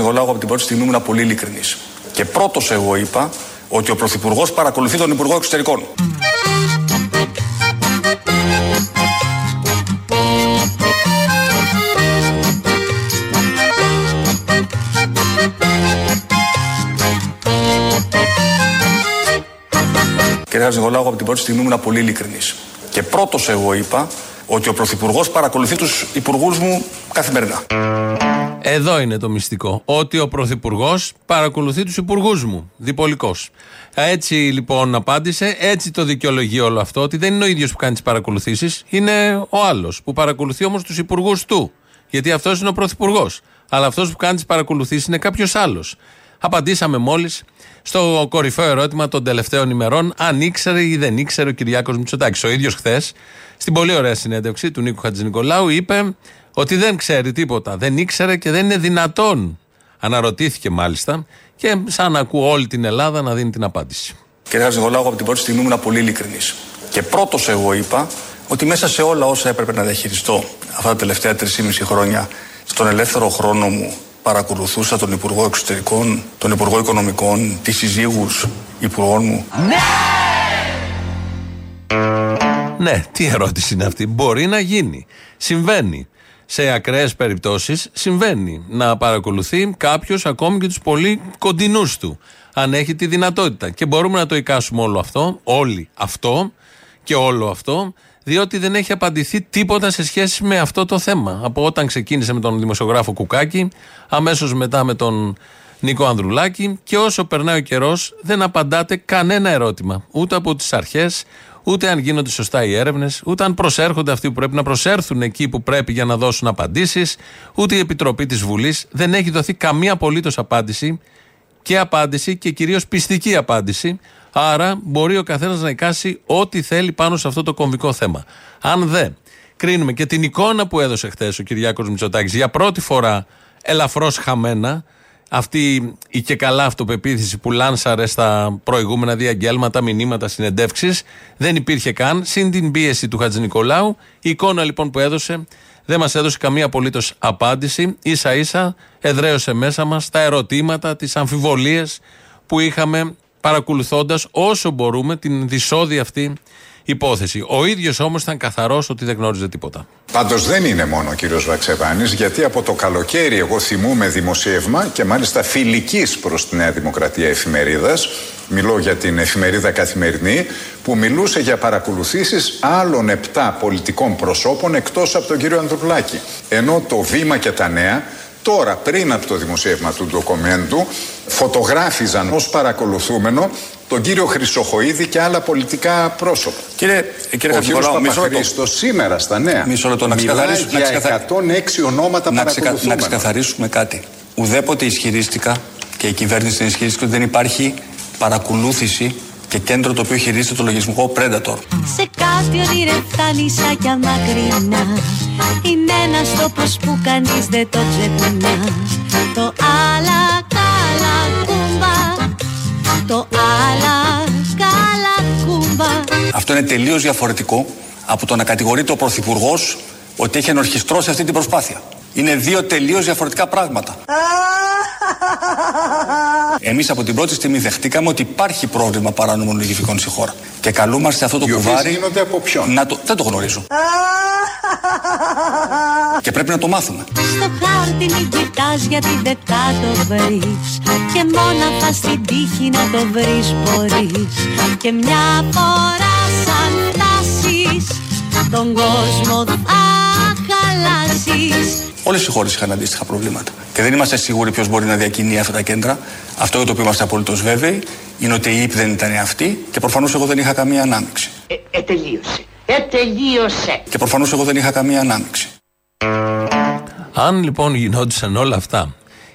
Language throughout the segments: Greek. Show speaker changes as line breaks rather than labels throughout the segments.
Νικολάου, από την πρώτη στιγμή ήμουν πολύ ειλικρινής. Και πρώτος εγώ είπα ότι ο Πρωθυπουργός παρακολουθεί τον Υπουργό Εξωτερικών. Κύριε Νικολάου, από την πρώτη στιγμή ήμουν πολύ ειλικρινής. Και πρώτος εγώ είπα ότι ο Πρωθυπουργός παρακολουθεί τους υπουργούς μου καθημερινά.
Εδώ είναι το μυστικό. Ότι ο Πρωθυπουργός παρακολουθεί τους υπουργούς μου. Διπολικός. Έτσι λοιπόν απάντησε, έτσι το δικαιολογεί όλο αυτό, ότι δεν είναι ο ίδιος που κάνει τις παρακολουθήσεις, είναι ο άλλος που παρακολουθεί όμως τους υπουργούς του. Γιατί αυτός είναι ο Πρωθυπουργός. Αλλά αυτός που κάνει τις παρακολουθήσεις είναι κάποιος άλλος. Απαντήσαμε μόλις στο κορυφαίο ερώτημα των τελευταίων ημερών, αν ήξερε ή δεν ήξερε ο Κυριάκος Μητσοτάκης. Ο ίδιος χθες, στην πολύ ωραία συνέντευξη του Νίκου Χατζηνικολάου, είπε ότι δεν ξέρει τίποτα. Δεν ήξερε και δεν είναι δυνατόν. Αναρωτήθηκε μάλιστα και σαν να ακούω όλη την Ελλάδα να δίνει την απάντηση.
Κύριε Χατζηνικολάου, από την πρώτη στιγμή ήμουν πολύ ειλικρινής. Και πρώτος εγώ είπα ότι μέσα σε όλα όσα έπρεπε να διαχειριστώ αυτά τα τελευταία 3,5 χρόνια στον ελεύθερο χρόνο μου παρακολουθούσα τον Υπουργό Εξωτερικών, τον Υπουργό Οικονομικών, τις συζύγους υπουργών μου. Ναι!
Ναι, τι ερώτηση είναι αυτή. Μπορεί να γίνει. Συμβαίνει. Σε ακραίες περιπτώσεις συμβαίνει να παρακολουθεί κάποιος ακόμη και τους πολύ κοντινούς του. Αν έχει τη δυνατότητα. Και μπορούμε να το εικάσουμε όλο αυτό, όλοι αυτό και όλο αυτό, διότι δεν έχει απαντηθεί τίποτα σε σχέση με αυτό το θέμα. Από όταν ξεκίνησε με τον δημοσιογράφο Κουκάκη, αμέσως μετά με τον Νίκο Ανδρουλάκη και όσο περνάει ο καιρός δεν απαντάτε κανένα ερώτημα. Ούτε από τις αρχές, ούτε αν γίνονται σωστά οι έρευνες, ούτε αν προσέρχονται αυτοί που πρέπει να προσέρθουν εκεί που πρέπει για να δώσουν απαντήσεις, ούτε η Επιτροπή της Βουλής. Δεν έχει δοθεί καμία απολύτως απάντηση και απάντηση και κυρίως πιστική απάντηση Άρα μπορεί ο καθένας να εικάσει ό,τι θέλει πάνω σε αυτό το κομβικό θέμα. Αν δεν κρίνουμε και την εικόνα που έδωσε χθες ο Κυριάκος Μητσοτάκης για πρώτη φορά ελαφρώς χαμένα, αυτή η και καλά αυτοπεποίθηση που λάνσαρε στα προηγούμενα διαγγέλματα, μηνύματα, συνεντεύξεις, δεν υπήρχε καν. Συν την πίεση του Χατζη Νικολάου, η εικόνα λοιπόν που έδωσε δεν μας έδωσε καμία απολύτως απάντηση. σα ίσα εδραίωσε μέσα μας τα ερωτήματα, τις αμφιβολίες που είχαμε παρακολουθώντας όσο μπορούμε την δυσόδη αυτή υπόθεση. Ο ίδιος όμως ήταν καθαρός ότι δεν γνώριζε τίποτα.
Πάντως δεν είναι μόνο ο κύριος Βαξεβάνης, γιατί από το καλοκαίρι εγώ θυμούμαι δημοσίευμα και μάλιστα φιλικής προς τη Νέα Δημοκρατία εφημερίδας. Μιλώ για την εφημερίδα Καθημερινή, που μιλούσε για παρακολουθήσεις άλλων επτά πολιτικών προσώπων εκτός από τον κύριο Ανδρουλάκη. Ενώ το Βήμα και τα Νέα τώρα πριν από το δημοσίευμα του ντοκομέντου φωτογράφιζαν ως παρακολουθούμενο τον κύριο Χρυσοχοίδη και άλλα πολιτικά πρόσωπα.
Κύριε, κύριε
Ο κύριος Παπαχρήστος σήμερα στα νέα
μισό λεπτό, να ξεκαθαρίσουμε,
για 106 ονόματα
να, ξεκα, να ξεκαθαρίσουμε κάτι. Ουδέποτε ισχυρίστηκα και η κυβέρνηση δεν ισχυρίστηκε ότι δεν υπάρχει παρακολούθηση και κέντρο το οποίο χειρίζεται το λογισμικό Predator. Σε κάτι ονειρευτά νησάκια μακρινά Είναι ένας τόπος που κανείς δεν το ξεχνά Το Το άλλα καλά κούμπα Αυτό είναι τελείως διαφορετικό από το να κατηγορείται ο Πρωθυπουργός ότι έχει ενορχιστρώσει αυτή την προσπάθεια. Είναι δύο τελείως διαφορετικά πράγματα. Εμείς από την πρώτη στιγμή δεχτήκαμε ότι υπάρχει πρόβλημα παράνομων λογιστικών στη χώρα. Και καλούμαστε αυτό το Οι κουβάρι.
γίνονται από ποιον;
Να το... Δεν το γνωρίζω. Και πρέπει να το μάθουμε. Στο χάρτη μην κοιτάς γιατί δεν θα το βρεις. Και μόναχα στην τύχη να το βρεις μπορείς. Και μια φορά σαν φτάσεις τον κόσμο θα χαλάσεις. Όλες οι χώρες είχαν αντίστοιχα προβλήματα. Και δεν είμαστε σίγουροι ποιος μπορεί να διακινεί αυτά τα κέντρα. Αυτό για το οποίο είμαστε απολύτως βέβαιοι είναι ότι η ΥΠ δεν ήταν αυτή και προφανώς εγώ δεν είχα καμία ανάμειξη.
Ε, ε, τελείωσε. Ε, τελείωσε.
Και προφανώς εγώ δεν είχα καμία ανάμειξη.
Αν λοιπόν γινόντουσαν όλα αυτά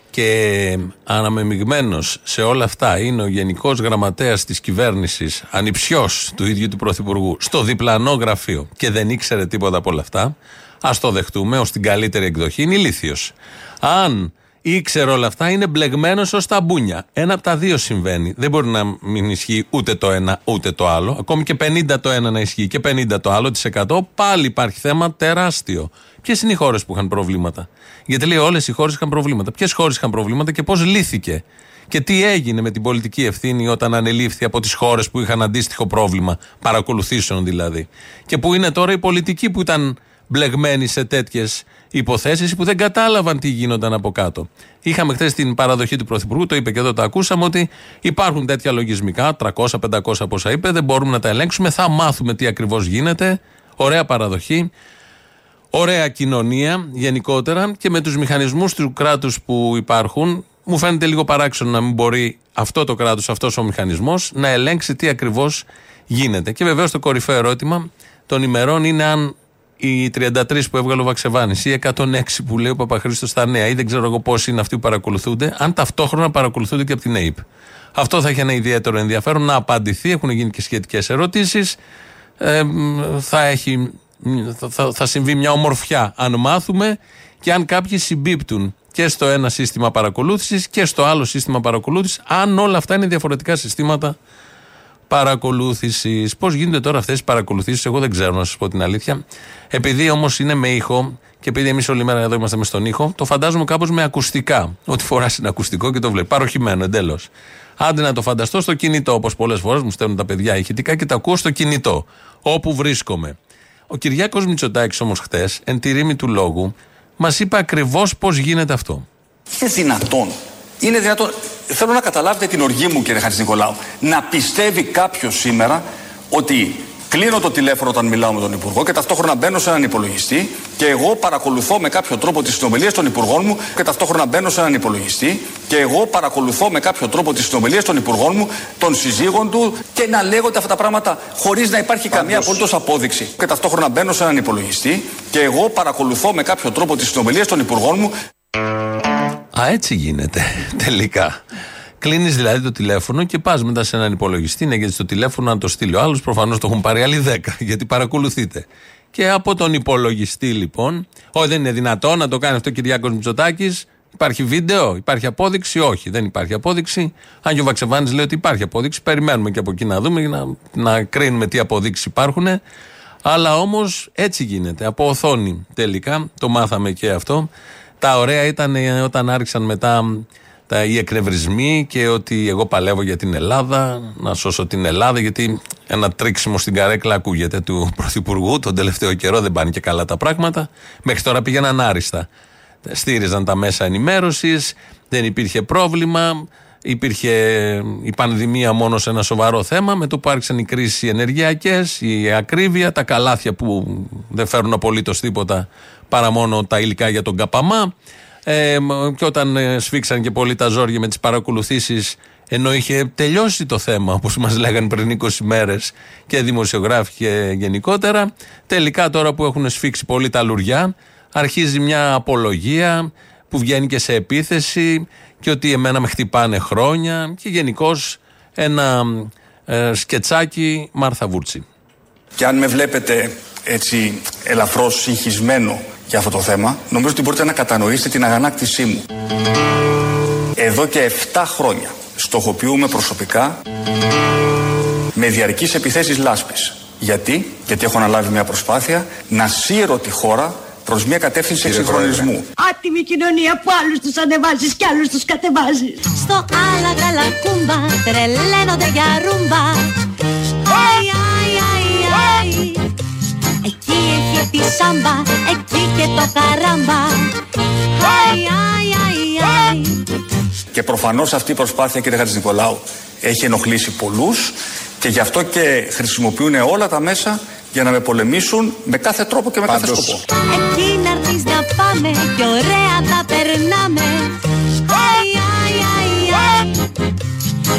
και αναμεμειγμένο σε όλα αυτά είναι ο Γενικός Γραμματέας της κυβέρνησης, ανυψιό του ίδιου του Πρωθυπουργού, στο διπλανό γραφείο και δεν ήξερε τίποτα από όλα αυτά, Α το δεχτούμε ως την καλύτερη εκδοχή. Είναι ηλίθιος. Αν ήξερε όλα αυτά, είναι μπλεγμένος ως τα μπούνια. Ένα από τα δύο συμβαίνει. Δεν μπορεί να μην ισχύει ούτε το ένα ούτε το άλλο. Ακόμη και 50 το ένα να ισχύει και 50 το άλλο, τη 100, πάλι υπάρχει θέμα τεράστιο. Ποιες είναι οι χώρες που είχαν προβλήματα; Γιατί λέει όλες οι χώρες είχαν προβλήματα. Ποιες χώρες είχαν προβλήματα και πώς λύθηκε; Και τι έγινε με την πολιτική ευθύνη όταν ανελήφθη από τις χώρες που είχαν αντίστοιχο πρόβλημα, παρακολουθήσεων δηλαδή; Και που είναι τώρα οι πολιτικοί που ήταν μπλεγμένοι σε τέτοιες υποθέσεις που δεν κατάλαβαν τι γίνονταν από κάτω. Είχαμε χθες την παραδοχή του Πρωθυπουργού, το είπε και εδώ το ακούσαμε, ότι υπάρχουν τέτοια λογισμικά, 300-500 πόσα είπε, δεν μπορούμε να τα ελέγξουμε, θα μάθουμε τι ακριβώς γίνεται. Ωραία παραδοχή. Ωραία κοινωνία γενικότερα και με τους μηχανισμούς του κράτους που υπάρχουν μου φαίνεται λίγο παράξενο να μην μπορεί αυτό το κράτος, αυτός ο μηχανισμός να ελέγξει τι ακριβώς γίνεται. Και βεβαίως το κορυφαίο ερώτημα των ημερών είναι αν οι 33 που έβγαλε ο Βαξεβάνης ή 106 που λέει ο Παπαχρήστος στα νέα ή δεν ξέρω εγώ πόσοι είναι αυτοί που παρακολουθούνται, αν ταυτόχρονα παρακολουθούνται και από την ΑΕΠ. Αυτό θα έχει ένα ιδιαίτερο ενδιαφέρον να απαντηθεί. Έχουν γίνει και σχετικές ερωτήσεις. Ε, θα, έχει, θα, θα συμβεί μια ομορφιά αν μάθουμε και αν κάποιοι συμπίπτουν και στο ένα σύστημα παρακολούθησης και στο άλλο σύστημα παρακολούθησης, αν όλα αυτά είναι διαφορετικά συστήματα παρακολούθησης. Πώς γίνονται τώρα αυτές οι παρακολουθήσεις, εγώ δεν ξέρω να σας πω την αλήθεια. Επειδή όμως είναι με ήχο και επειδή εμείς όλη μέρα εδώ είμαστε με στον ήχο, το φαντάζομαι κάπως με ακουστικά. Ότι φοράς είναι ακουστικό και το βλέπεις. Παροχημένο εντέλω. Άντε να το φανταστώ στο κινητό, όπως πολλές φορές μου στέλνουν τα παιδιά ηχητικά και τα ακούω στο κινητό, όπου βρίσκομαι. Ο Κυριάκος Μητσοτάκης όμως χτες, εν τη ρήμη του λόγου, μας είπε ακριβώς πώς γίνεται αυτό.
Είναι δυνατόν είναι δυνατόν. Θέλω να καταλάβετε την οργή μου, κύριε Χατζη Νικολάου. Να πιστεύει κάποιος σήμερα ότι κλείνω το τηλέφωνο όταν μιλάω με τον Υπουργό και ταυτόχρονα μπαίνω σε έναν υπολογιστή και εγώ παρακολουθώ με κάποιο τρόπο τις συνομιλίες των Υπουργών μου και ταυτόχρονα μπαίνω σε έναν υπολογιστή και εγώ παρακολουθώ με κάποιο τρόπο τις συνομιλίες των Υπουργών μου, των συζύγων του και να λέγονται αυτά τα πράγματα χωρίς να υπάρχει Πάντως. καμία απολύτως απόδειξη. Και ταυτόχρονα μπαίνω σε έναν υπολογιστή και εγώ παρακολουθώ με κάποιο τρόπο τις συνομιλίες των Υπουργών μου.
Α, έτσι γίνεται τελικά. Κλείνεις δηλαδή το τηλέφωνο και πας μετά σε έναν υπολογιστή, να γιατί το τηλέφωνο να το στείλει ο άλλος. Προφανώς το έχουν πάρει άλλοι 10, γιατί παρακολουθείτε. Και από τον υπολογιστή λοιπόν, όχι δεν είναι δυνατό να το κάνει αυτό ο Κυριάκος Μητσοτάκης. Υπάρχει βίντεο, υπάρχει απόδειξη, όχι, δεν υπάρχει απόδειξη. Αν και ο Βαξεβάνης λέει ότι υπάρχει απόδειξη, περιμένουμε και από εκεί να δούμε, να, να κρίνουμε τι αποδείξεις υπάρχουν. Αλλά όμως έτσι γίνεται. Από οθόνη τελικά, το μάθαμε και αυτό. Τα ωραία ήταν ε, όταν άρχισαν μετά τα, οι εκνευρισμοί και ότι εγώ παλεύω για την Ελλάδα, να σώσω την Ελλάδα, γιατί ένα τρίξιμο στην καρέκλα ακούγεται του Πρωθυπουργού. Τον τελευταίο καιρό δεν πάνε και καλά τα πράγματα. Μέχρι τώρα πήγαιναν άριστα. Στήριζαν τα μέσα ενημέρωσης, δεν υπήρχε πρόβλημα. Υπήρχε η πανδημία μόνο σε ένα σοβαρό θέμα. Με το που άρχισαν οι κρίσεις ενεργειακές, η ακρίβεια, τα καλάθια που δεν φέρουν απολύτως τίποτα παρά μόνο τα υλικά για τον καπαμά. Ε, και όταν ε, σφίξαν και πολύ τα ζόρια με τις παρακολουθήσεις, ενώ είχε τελειώσει το θέμα, όπως μας λέγανε πριν 20 μέρες και δημοσιογράφοι και γενικότερα, τελικά τώρα που έχουν σφίξει πολύ τα λουριά, αρχίζει μια απολογία που βγαίνει και σε επίθεση και ότι εμένα με χτυπάνε χρόνια και γενικώς ένα ε, σκετσάκι Μάρθα Βούρτσι.
Και αν με βλέπετε έτσι ελαφρώς συγχυσμένο για αυτό το θέμα, νομίζω ότι μπορείτε να κατανοήσετε την αγανάκτησή μου. Εδώ και 7 χρόνια στοχοποιούμε προσωπικά με διαρκείς επιθέσεις λάσπης. Γιατί, γιατί έχω αναλάβει μια προσπάθεια να σύρω τη χώρα προς μια κατεύθυνση εξυγχρονισμού.
Άτιμη κοινωνία που άλλους τους ανεβάζεις και άλλους τους κατεβάζεις. Στο άλλα καλακούμπα τρελαίνονται για ρούμπα. Αι, αι, αι, αι. Εκεί έχει τη σάμπα, εκεί και το καράμπα. Αι, αι, αι, αι.
Και προφανώς αυτή η προσπάθεια κύριε Νικολάου έχει ενοχλήσει πολλούς και γι' αυτό και χρησιμοποιούν όλα τα μέσα για να με πολεμήσουν με κάθε τρόπο και με Πάντως. κάθε σκοπό.
Εκεί να έρθεις να πάμε και ωραία θα περνάμε. Αι, αι, αι, αι.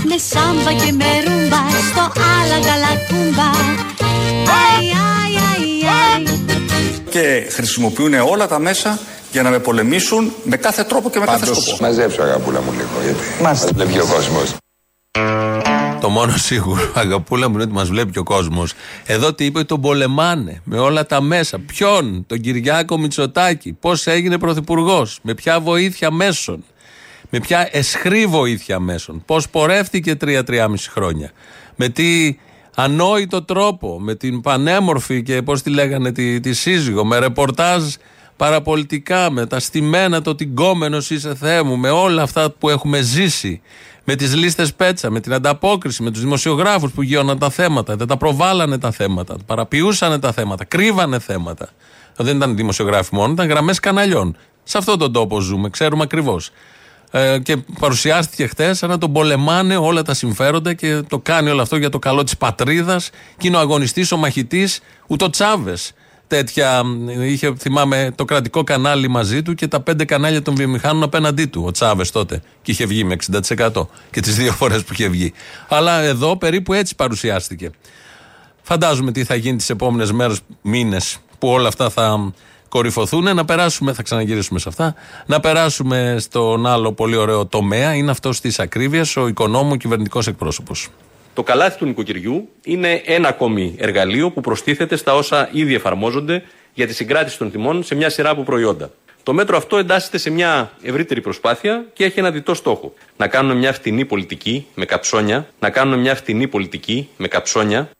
Με σάμπα και με ρούμπα στο άλλα γαλακούμπα.
Και χρησιμοποιούν όλα τα μέσα για να με πολεμήσουν με κάθε τρόπο και με Πάντως. κάθε σκοπό.
Μαζέψω αγαπούλα μου λίγο γιατί μας βλέπει ο κόσμος.
Το μόνο σίγουρο, αγαπούλα μου, είναι ότι μας βλέπει και ο κόσμος. Εδώ τι είπε, τον πολεμάνε με όλα τα μέσα. Ποιον, τον Κυριάκο Μητσοτάκη, πώς έγινε πρωθυπουργός, με ποια βοήθεια μέσων; Με ποια εσχρή βοήθεια μέσων; Πώς πορεύτηκε τρία-τριάμιση χρόνια; Με τι ανόητο τρόπο, με την πανέμορφη και πώς τη λέγανε τη, τη σύζυγο, με ρεπορτάζ παραπολιτικά, με τα στημένα το τυγκόμενος είσαι Θεέ μου, με όλα αυτά που έχουμε ζήσει, με τις λίστες πέτσα, με την ανταπόκριση, με τους δημοσιογράφους που γύρωναν τα θέματα, δεν τα προβάλλανε τα θέματα, παραποιούσαν τα θέματα, κρύβανε θέματα. Δεν ήταν δημοσιογράφοι μόνο, ήταν γραμμές καναλιών. Σε αυτόν τον τόπο ζούμε, ξέρουμε ακριβώς. Ε, και παρουσιάστηκε χθες σαν να τον πολεμάνε όλα τα συμφέροντα και το κάνει όλο αυτό για το καλό της πατρίδας και είναι ο αγωνιστής, ο μαχητής, ούτω Τσάβες. Τέτοια, είχε, θυμάμαι, το κρατικό κανάλι μαζί του και τα πέντε κανάλια των βιομηχάνων απέναντί του. Ο Τσάβες τότε. Και είχε βγει με 60% και τις δύο φορές που είχε βγει. Αλλά εδώ περίπου έτσι παρουσιάστηκε. Φαντάζομαι τι θα γίνει τις επόμενες μέρες, μήνες που όλα αυτά θα κορυφωθούν. Να περάσουμε, θα ξαναγυρίσουμε σε αυτά, να περάσουμε στον άλλο πολύ ωραίο τομέα. Είναι αυτό τη ακρίβεια, ο οικονόμου κυβερνητικός εκπρόσωπος.
Το καλάθι του νοικοκυριού είναι ένα ακόμη εργαλείο που προστίθεται στα όσα ήδη εφαρμόζονται για τη συγκράτηση των τιμών σε μια σειρά από προϊόντα. Το μέτρο αυτό εντάσσεται σε μια ευρύτερη προσπάθεια και έχει ένα διτό στόχο. Να κάνουμε μια φτηνή πολιτική με καψόνια, να κάνουμε μια φτηνή πολιτική με καψόνια.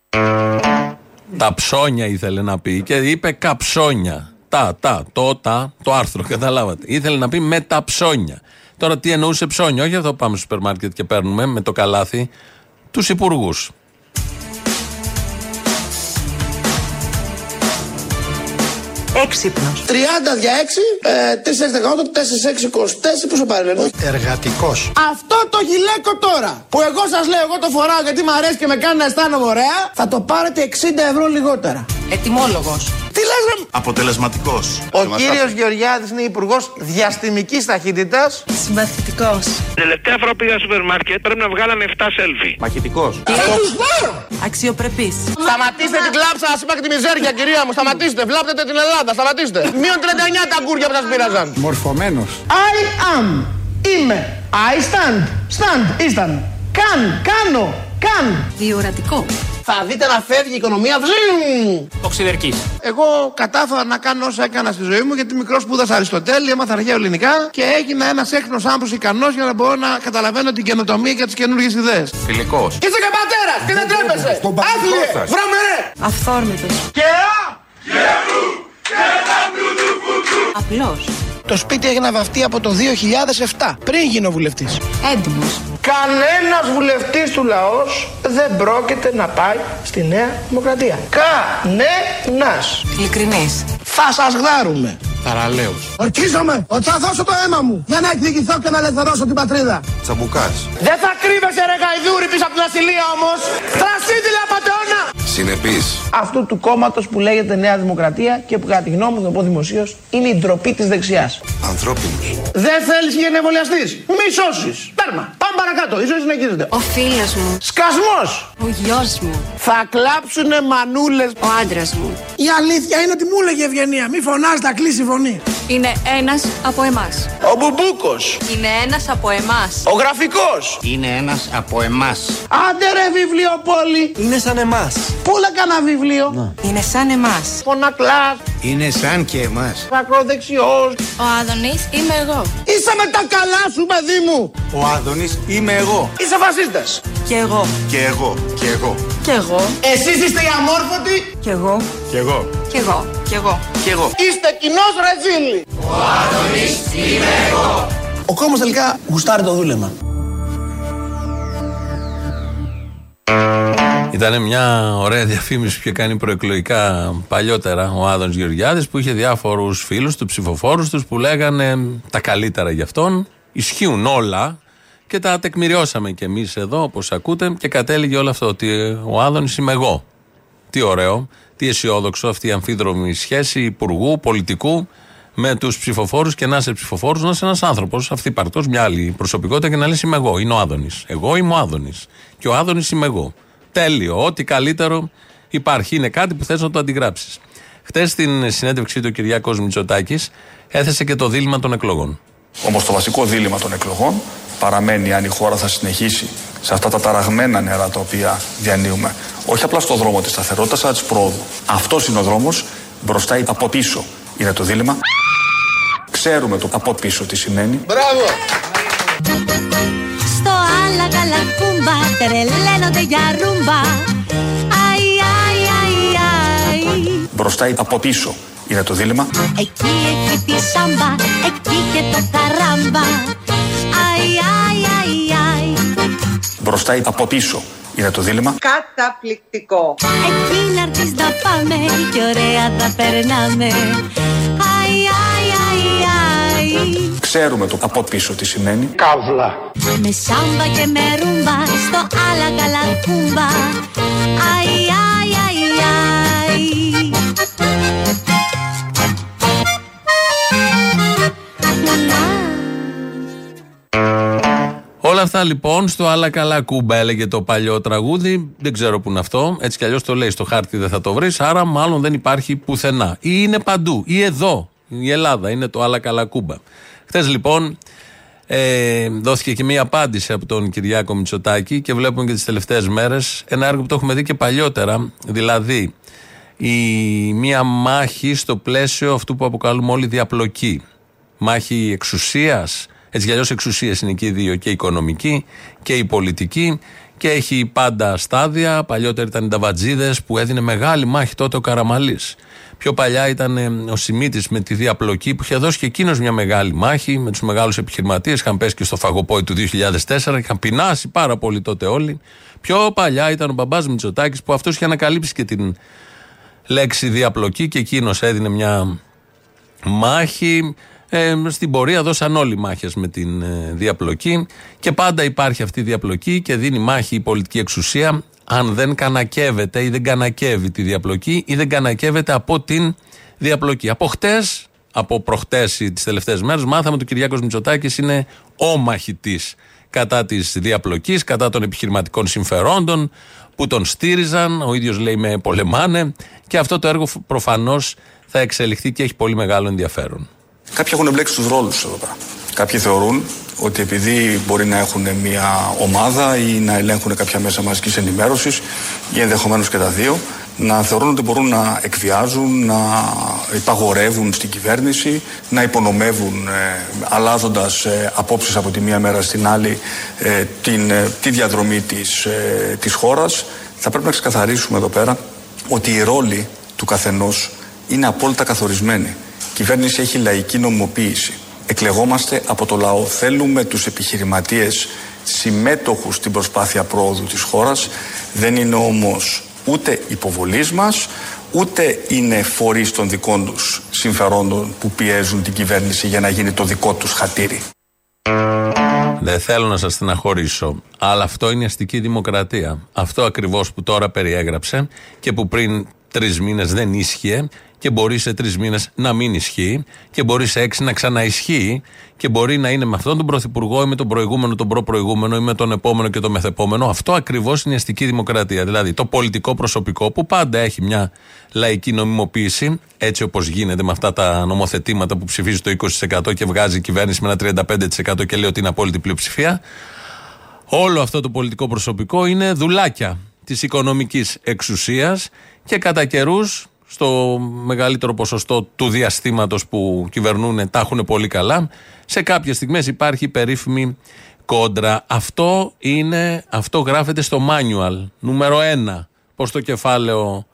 Τα ψώνια ήθελε να πει και είπε καψόνια. Τα, τα, το, τα, το άρθρο, καταλάβατε. Ήθελε να πει με τα ψώνια. Τώρα τι εννοούσε ψώνια, όχι αυτό που πάμε στο σούπερ μάρκετ και παίρνουμε με το καλάθι τους υπουργούς.
Έξυπνος. 30 δια 6, 4 4 6, 24. Πόσο πάρει,
Εργατικός.
Αυτό το γυλαίκο τώρα που εγώ σας λέω, εγώ το φοράω γιατί μου αρέσει και με κάνει να αισθάνομαι ωραία, θα το πάρετε 60 ευρώ λιγότερα.
Ετοιμόλογος.
Τι λες ρε;
Αποτελεσματικός.
Ο κύριος Γεωργιάδης είναι υπουργός διαστημικής ταχύτητας
Συμπαθητικός.
Τελευταία φορά που πήγα στο σούπερ μάρκετ πρέπει να βγάλαμε 7 σέλφι.
Μαχητικός.
Αξιοπρεπής.
Σταματήστε την κλάψα, σας είπα και τη μιζέρια κυρία μου, σταματήστε, βλάπτετε την Ελλάδα, σταματήστε. Μείον 39 τα αγκούρια που σας πήραζαν.
Μορφωμένος.
I am, είμαι, I stand, stand, ήσταν, can, κάνω, can.
Διορατικό.
Θα δείτε να φεύγει η οικονομία. Βζζζ!
Οξυδερκή.
Εγώ κατάφερα να κάνω όσα έκανα στη ζωή μου γιατί μικρός σπούδασα Αριστοτέλη, έμαθα αρχαία ελληνικά και έγινα ένας έξυπνο άνθρωπος ικανός για να μπορώ να καταλαβαίνω την καινοτομία και τις καινούργιες ιδέες.
Φιλικός.
Είσαι και πατέρα και δεν τρέπεσαι! Άθλιε! Βραμερέ!
Αυθόρμητος.
Και
Απλός.
Το σπίτι έγινε βαφτεί από το 2007, πριν γίνω βουλευτής.
Έντιμος.
Κανένας βουλευτής του λαός δεν πρόκειται να πάει στη Νέα Δημοκρατία. Κανένας.
Ειλικρινής.
Θα σας γδάρουμε.
Θαραλέο.
Ορκίζομαι ότι θα δώσω το αίμα μου για να εκδικηθώ και να ελευθερώσω την πατρίδα.
Τσαμπουκάς.
Δεν θα κρύβεσαι ρε γαϊδούρη πίσω από την ασυλία όμως. Θρασίδηλα πατεώνα.
Συνεπής.
Αυτού του κόμματος που λέγεται Νέα Δημοκρατία και που κατά τη γνώμη μου, θα το πω δημοσίως, είναι η ντροπή της δεξιάς.
Ανθρώπινος.
Δεν θέλεις για να εμβολιαστεί. Μη σώσεις. Τέρμα. Πάμε παρακάτω. Η ζωή συνεχίζεται.
Ο φίλος μου.
Σκασμός.
Ο γιος μου.
Θα κλάψουνε μανούλες.
Ο άντρας μου.
Η αλήθεια είναι ότι μου έλεγε Ευγενία. Μη φωνάζει, θα κλείσει η φωνή.
Είναι ένας από εμάς.
Ο Μπουμπούκος.
Είναι ένας από εμάς.
Ο γραφικός.
Είναι ένας από εμάς.
Άντε ρε βιβλιοπόλη.
Είναι σαν εμάς.
Πούλα κανένα βιβλίο;
Είναι σαν εμάς.
Φωνακλάς.
Είναι σαν και εμάς.
Ακροδεξιός.
Ο Άδωνης είμαι εγώ.
Είσαι με τα καλά σου, παιδί μου.
Ο Άδωνης είμαι εγώ.
Είσαι φασίστας.
Κι εγώ.
Και εγώ. Και εγώ.
Κι εγώ.
Εσείς είστε οι αμόρφωτοι;
Κι εγώ.
Και εγώ.
Κι εγώ. Κι εγώ.
Και εγώ.
Είστε κοινός ρετζίλη. Ο Άδωνης είμαι εγώ. Ο κόμμα τελικά γουστάρει το δούλεμα.
Ήταν μια ωραία διαφήμιση που είχε κάνει προεκλογικά παλιότερα ο Άδωνης Γεωργιάδης που είχε διάφορους φίλους του, ψηφοφόρους τους που λέγανε τα καλύτερα για αυτόν. Ισχύουν όλα και τα τεκμηριώσαμε κι εμείς εδώ, όπως ακούτε, και κατέληγε όλο αυτό ότι ο Άδωνης είμαι εγώ. Τι ωραίο, τι αισιόδοξο αυτή η αμφίδρομη σχέση υπουργού, πολιτικού με τους ψηφοφόρους και να είσαι ψηφοφόρος, να είσαι ένας άνθρωπος, αυθύπαρτος, μια άλλη προσωπικότητα και να λες είμαι εγώ. Είναι ο Άδωνης. Εγώ είμαι ο Άδωνης. Και ο Άδωνης είμαι εγώ. Τέλειο. Ό,τι καλύτερο υπάρχει. Είναι κάτι που θες να το αντιγράψεις. Χθε στην συνέντευξή του ο Κυριάκος Μητσοτάκης έθεσε και το δίλημα των εκλογών.
Όμως το βασικό δίλημα των εκλογών παραμένει αν η χώρα θα συνεχίσει σε αυτά τα ταραγμένα νερά τα οποία διανύουμε. Όχι απλά στο δρόμο της σταθερότητας, αλλά της πρόοδου. Αυτός είναι ο δρόμος μπροστά ή από πίσω. Είναι το δίλημα. Ξέρουμε το από πίσω τι σημαίνει.
Μπράβο!
Στο άλλα καλά κούμπα τρελαίνονται για ρούμπα. Αϊ, αϊ, αϊ, αϊ.
Μπροστά ή από πίσω είναι το δίλημα.
Εκεί έχει τη σάμπα, εκεί και το καράμπα. Αϊ, αϊ, αϊ, αϊ.
Μπροστά ή από πίσω είναι το δίλημα.
Καταπληκτικό.
Εκεί να έρθεις να πάμε και ωραία θα περνάμε.
Ξέρουμε το από πίσω τι σημαίνει.
Καύλα.
Με σάμπα και με ρούμπα στο άλλα καλά κούμπα. Αϊ, αϊ, αϊ, αϊ.
Όλα αυτά λοιπόν στο άλλα καλά κούμπα έλεγε το παλιό τραγούδι. Δεν ξέρω που είναι αυτό. Έτσι κι αλλιώς το λέει στο χάρτη δεν θα το βρεις. Άρα μάλλον δεν υπάρχει πουθενά. Ή είναι παντού. Ή εδώ. Η Ελλάδα είναι το άλλα καλά κούμπα. Χθες λοιπόν ε, δόθηκε και μία απάντηση από τον Κυριάκο Μητσοτάκη και βλέπουμε και τις τελευταίες μέρες ένα έργο που το έχουμε δει και παλιότερα. Δηλαδή η μία μάχη στο πλαίσιο αυτού που αποκαλούμε όλοι διαπλοκή. Μάχη εξουσίας, έτσι κι αλλιώς εξουσίες είναι και οι δύο, και η οικονομική και η πολιτική. Και έχει πάντα στάδια. Παλιότερα ήταν οι Νταβατζίδες που έδινε μεγάλη μάχη τότε ο Καραμαλής. Πιο παλιά ήταν ε, ο Σιμίτης με τη διαπλοκή που είχε δώσει και εκείνος μια μεγάλη μάχη με τους μεγάλους επιχειρηματίες. Είχαν πέσει και στο φαγοπόη του 2004, είχαν πεινάσει πάρα πολύ τότε όλοι. Πιο παλιά ήταν ο μπαμπάς Μητσοτάκης που αυτός είχε ανακαλύψει και την λέξη διαπλοκή και εκείνος έδινε μια μάχη. Ε, στην πορεία δώσαν όλοι μάχες με την ε, διαπλοκή και πάντα υπάρχει αυτή η διαπλοκή και δίνει μάχη η πολιτική εξουσία αν δεν κανακεύεται ή δεν κανακεύει τη διαπλοκή ή δεν κανακεύεται από την διαπλοκή. Από χτες, από προχτές τις τελευταίες μέρες μάθαμε ότι ο Κυριάκος Μητσοτάκης είναι ο μαχητής κατά της διαπλοκής, κατά των επιχειρηματικών συμφερόντων που τον στήριζαν, ο ίδιος λέει με πολεμάνε και αυτό το έργο προφανώς θα εξελιχθεί και έχει πολύ μεγάλο ενδιαφέρον.
Κάποιοι έχουν εμπλέξει τους ρόλους εδώ πέρα. Κάποιοι θεωρούν ότι επειδή μπορεί να έχουν μια ομάδα ή να ελέγχουν κάποια μέσα μαζικής ενημέρωσης ή ενδεχομένως και τα δύο, να θεωρούν ότι μπορούν να εκβιάζουν, να υπαγορεύουν στην κυβέρνηση, να υπονομεύουν ε, αλλάζοντας ε, απόψεις από τη μία μέρα στην άλλη ε, την, ε, τη διαδρομή της, ε, της χώρας. Θα πρέπει να ξεκαθαρίσουμε εδώ πέρα ότι οι ρόλοι του καθενός είναι απόλυτα καθορισμένοι. Η κυβέρνηση έχει λαϊκή νομιμοποίηση. Εκλεγόμαστε από το λαό. Θέλουμε τους επιχειρηματίες συμμέτοχους στην προσπάθεια πρόοδου της χώρας. Δεν είναι όμως ούτε υποβολής μας, ούτε είναι φορείς των δικών τους συμφερόντων που πιέζουν την κυβέρνηση για να γίνει το δικό τους χατήρι.
Δεν θέλω να σας στεναχωρήσω, αλλά αυτό είναι η αστική δημοκρατία. Αυτό ακριβώς που τώρα περιέγραψε και που πριν τρεις μήνες δεν ίσχυε και μπορεί σε τρεις μήνες να μην ισχύει και μπορεί σε έξι να ξαναισχύει και μπορεί να είναι με αυτόν τον πρωθυπουργό ή με τον προηγούμενο, τον προ-προηγούμενο ή με τον επόμενο και τον μεθεπόμενο. Αυτό ακριβώς είναι η αστική δημοκρατία. Δηλαδή το πολιτικό προσωπικό που πάντα έχει μια λαϊκή νομιμοποίηση, έτσι όπως γίνεται με αυτά τα νομοθετήματα που ψηφίζει το 20% και βγάζει η κυβέρνηση με ένα 35% και λέει ότι είναι απόλυτη πλειοψηφία. Όλο αυτό το πολιτικό προσωπικό είναι δουλάκια της οικονομικής εξουσίας και κατά καιρούς στο μεγαλύτερο ποσοστό του διαστήματος που κυβερνούν τα έχουν πολύ καλά. Σε κάποιες στιγμές υπάρχει περίφημη κόντρα. Αυτό είναι, αυτό γράφεται στο manual, νούμερο ένα. Πώς το κεφάλαιο,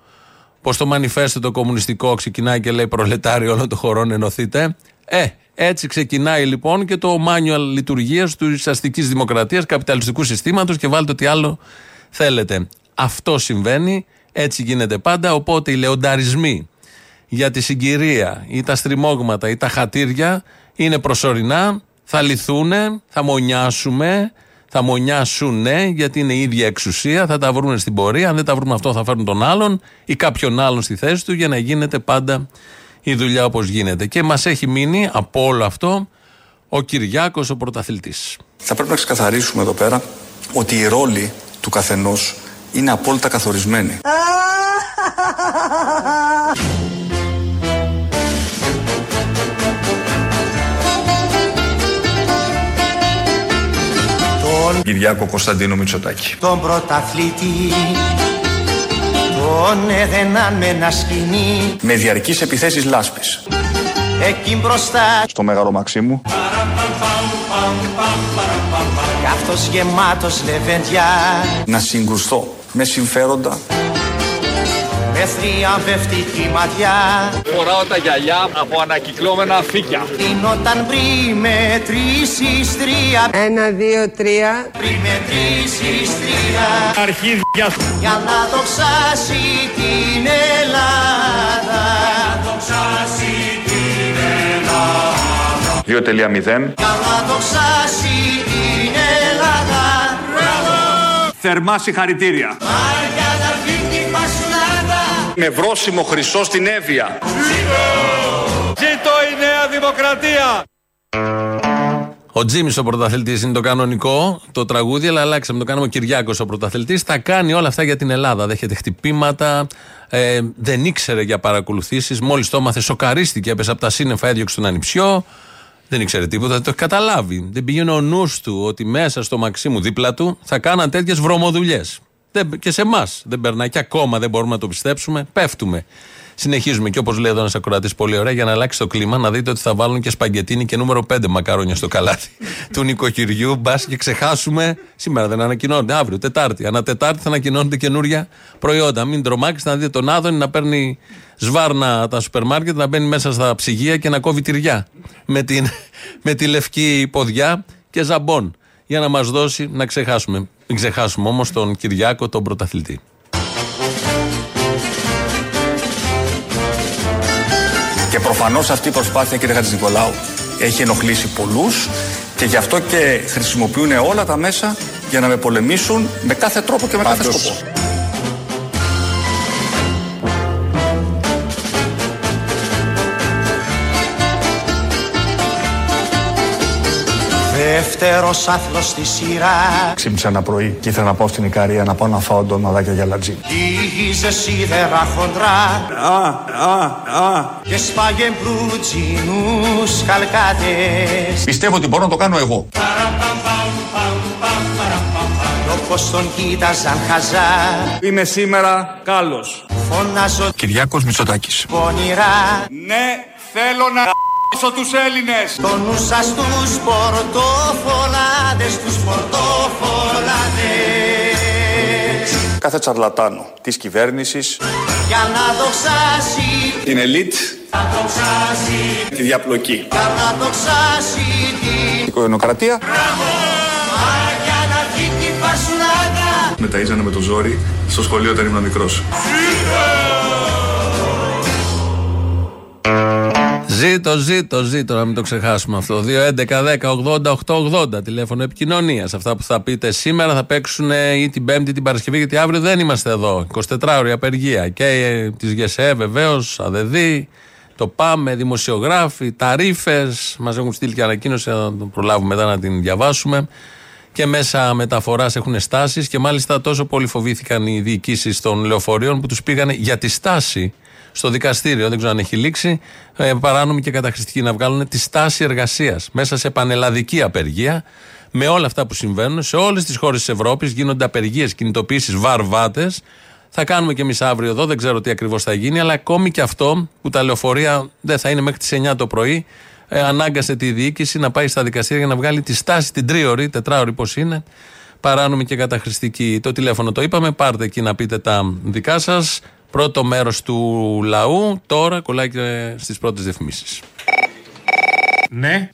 πώς το μανιφέστο το κομμουνιστικό ξεκινάει και λέει προλετάριο όλων των χωρών ενωθείτε. Ε, έτσι ξεκινάει λοιπόν και το manual λειτουργίας του αστικής δημοκρατίας, καπιταλιστικού συστήματος και βάλτε ό,τι άλλο θέλετε. Αυτό συμβαίνει έτσι γίνεται πάντα. Οπότε οι λεονταρισμοί για τη συγκυρία ή τα στριμώγματα ή τα χατήρια είναι προσωρινά, θα λυθούν, θα μονιάσουμε, θα μονιάσουν γιατί είναι η ίδια εξουσία, θα τα βρουν στην πορεία. Αν δεν τα βρούμε αυτό, θα φέρουν τον άλλον ή κάποιον άλλον στη θέση του για να γίνεται πάντα η δουλειά όπως γίνεται. Και μας έχει μείνει από όλο αυτό ο Κυριάκος ο πρωταθλητής.
Θα πρέπει να ξεκαθαρίσουμε εδώ πέρα ότι οι ρόλοι του καθενός είναι απόλυτα καθορισμένη. Τον Κυριάκο Κωνσταντίνο Μητσοτάκη.
Τον πρωταθλητή τον έδαιναν με ένα σκηνή
Με διαρκείς επιθέσεις λάσπης.
Εκεί μπροστά
Στο Μέγαρο Μαξίμου.
αυτός γεμάτος λεβέντια
Να συγκρουστώ με συμφέροντα.
Με θριαμβευτική ματιά.
Φοράω τα γυαλιά από ανακυκλώμενα φύκια.
Όταν πριν μετρήσεις τρία.
Ένα, δύο, τρία.
Πριν μετρήσεις τρία.
Αρχίδια.
Για να δοξάσει την Ελλάδα. Να δοξάσει την Ελλάδα.
2.0
Για να δοξάσει την Ελλάδα
Θερμά συγχαρητήρια
Με βρόσιμο χρυσό στην Εύβοια.
Ζήτω η Νέα Δημοκρατία
Ο Τζίμις ο πρωταθλητής είναι το κανονικό, το τραγούδι, αλλά αλλάξαμε. Το κάνουμε ο Κυριάκος ο πρωταθλητής. Θα κάνει όλα αυτά για την Ελλάδα. Δέχεται χτυπήματα, ε, δεν ήξερε για παρακολουθήσεις. Μόλις το έμαθε, σοκαρίστηκε, έπεσε από τα σύννεφα, έδιωξε τον ανιψιό. Δεν ήξερε τίποτα, δεν το έχει καταλάβει. Δεν πήγαινε ο νους του ότι μέσα στο Μαξίμου δίπλα του θα κάναν τέτοιες βρωμοδουλειές. Και σε εμάς δεν περνάει και ακόμα δεν μπορούμε να το πιστέψουμε. Πέφτουμε. Συνεχίζουμε και όπως λέει εδώ ένας ακροατής πολύ ωραία, για να αλλάξει το κλίμα, να δείτε ότι θα βάλουν και σπαγκετίνη και νούμερο 5 μακαρόνια στο καλάθι του νοικοκυριού. Μπας και ξεχάσουμε. Σήμερα δεν ανακοινώνεται. Αύριο, Τετάρτη. Ανά Τετάρτη θα ανακοινώνονται καινούρια προϊόντα. Μην τρομάξετε να δείτε τον Άδωνη να παίρνει σβάρνα τα σούπερ μάρκετ, να μπαίνει μέσα στα ψυγεία και να κόβει τυριά. Με, την, με τη λευκή ποδιά και ζαμπόν. Για να μας δώσει να ξεχάσουμε. Μην ξεχάσουμε όμως τον Κυριάκο, τον πρωταθλητή.
Προφανώς αυτή η προσπάθεια, κύριε Χατζηνικολάου, έχει ενοχλήσει πολλούς και γι' αυτό και χρησιμοποιούν όλα τα μέσα για να με πολεμήσουν με κάθε τρόπο και με κάθε
Πάντως,
σκοπό.
Δεύτερος άθλος στη σειρά.
Ξύπνησα ένα πρωί και ήθελα να πάω στην Ικαρία να πάω να φάω ντοναδάκια για λατζί.
Ήγιζε σίδερα χοντρά.
Α, α, α.
Και σπάγε μπλουτζινούς καλκάτες.
Πιστεύω ότι μπορώ να το κάνω εγώ.
Κι όπως τον κοίταζαν χαζά.
Είμαι σήμερα κάλος.
Φωνάζω
Κυριάκος Μητσοτάκης.
πονηρά.
Ναι, θέλω να ***σω τους Έλληνες.
Το νου σας τους πορτοφολάδες Τους πορτοφολάδες.
Κάθε τσαρλατάνο της κυβέρνησης,
Για να δοξάσει.
την ελίτ,
Να δοξάσει.
τη διαπλοκή.
Για να δοξάσει την
Η οικονοκρατία
Μα για να βγει την πασουλάδα
Με ταΐζανε με το ζόρι στο σχολείο όταν ήμουν μικρός.
Ζήτω, ζήτω, ζήτω, να μην το ξεχάσουμε αυτό. 2.11.10.80.880 τηλέφωνο επικοινωνίας. Αυτά που θα πείτε σήμερα θα παίξουν ή την Πέμπτη ή την Παρασκευή, γιατί αύριο δεν είμαστε εδώ. 24 ώρια απεργία. Και ε, της ΓΕΣΕ βεβαίως, ΑΔΕΔΗ, το ΠΑΜΕ, δημοσιογράφοι, ταρήφε. Μας έχουν στείλει και ανακοίνωση, θα το προλάβουμε μετά να την διαβάσουμε. Και μέσα μεταφοράς έχουν στάσεις και μάλιστα τόσο πολύ φοβήθηκαν οι διοικήσεις των λεωφορείων που τους πήγανε για τη στάση στο δικαστήριο, δεν ξέρω αν έχει λήξει, ε, παράνομη και καταχρηστική να βγάλουν τη στάση εργασίας μέσα σε πανελλαδική απεργία. Με όλα αυτά που συμβαίνουν σε όλες τις χώρες της Ευρώπης γίνονται απεργίες, κινητοποιήσει, βαρβάτες. Θα κάνουμε και εμείς αύριο εδώ, δεν ξέρω τι ακριβώς θα γίνει, αλλά ακόμη και αυτό που τα λεωφορεία δεν θα είναι μέχρι τις 9 το πρωί, ε, ανάγκασε τη διοίκηση να πάει στα δικαστήρια για να βγάλει τη στάση την τρίωρη, τετράωρη πώς είναι, παράνομη και καταχρηστική. Το τηλέφωνο το είπαμε, πάρτε εκεί να πείτε τα δικά σας. Πρώτο μέρος του λαού, τώρα κολλάει και στις πρώτες διαφημίσεις.
Ναι.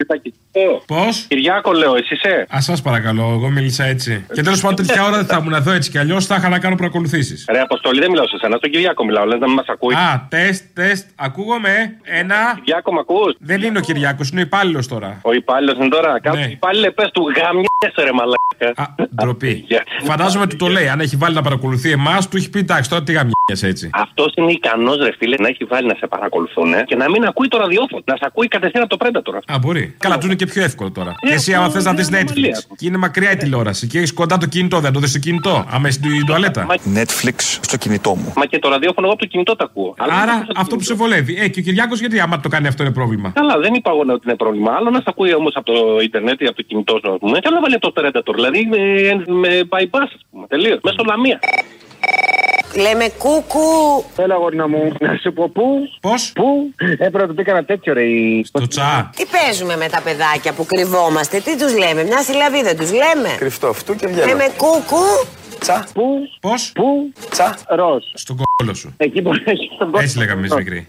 Πώς;
Κυριάκο λέω, εσύ είσαι;
Α σας παρακαλώ, εγώ μίλησα έτσι. Και τέλος πάντων τέτοια ώρα δεν θα ήμουν εδώ έτσι κι αλλιώς θα είχα να κάνω παρακολουθήσει.
Ρε Αποστολή, δεν μιλάω σε σένα, στον Κυριάκο μιλάω, λες να μην μας ακούει.
Α, τεστ, τεστ. Ακούγομαι. Ένα.
Κυριάκο, μ' ακούς;
Δεν είναι ο Κυριάκος, είναι ο υπάλληλος τώρα.
Ο υπάλληλος είναι τώρα. Κάτσε,
Ναι.
υπάλληλε, πες του γαμιέσαι ρε μαλάκα.
Α, ντροπή. Φαντάζομαι του το λέει. Αν έχει βάλει να παρακολουθεί εμάς, του έχει πει εντάξει τώρα τι γαμιέσαι έτσι.
Αυτός είναι ικανός ρε φίλε να έχει βάλει να σε παρακολουθούν ε, και να μην ακούει το ραδιόφωνο. Να σε ακούει κατευθείαν από το Predator.
Α, μπορεί. Καλά, του είναι και πιο εύκολο τώρα.
Ε,
Εσύ, άμα θες να δεις
είναι
Netflix
ανομαλία.
και είναι μακριά η τηλεόραση και έχεις κοντά το κινητό, δεν το δεις στο κινητό. Άμα είσαι στην τουαλέτα.
Netflix στο κινητό μου.
Μα και το ραδιόφωνο εγώ από το κινητό το ακούω. Αλλά δεν
Άρα
ακούω στο
αυτό που σε
κινητό.
βολεύει. Ε, και ο Κυριάκος γιατί άμα το κάνει αυτό είναι πρόβλημα;
Καλά, δεν είπα εγώ ότι είναι πρόβλημα. Άλλο να σε ακούει όμως από το Ιντερνετ ή από το κινητό σου, ας πούμε. Και άλλο να βάλει από το Predator. Δηλαδή με, με bypass, ας πούμε. Τελείως. Μέσω λαμία.
Λέμε κούκου.
Έλα, γόρνα μου, να σου πω πού.
Πώς;
Πού; Έπρεπε να του πει κανένα τέτοιο ρε.
Στο τσα.
Τι παίζουμε με τα παιδάκια που κρυβόμαστε, τι τους λέμε, μια συλλαβή δεν τους λέμε.
Κρυφτό αυτού και βγαίνω.
Λέμε κούκου.
Τσα.
Πού;
Πώς;
Πού;
Τσα.
Ροζ.
Στον κόλλο σου.
Εκεί που έχει τον κόσμο.
Έτσι λέγαμε εμείς μικροί.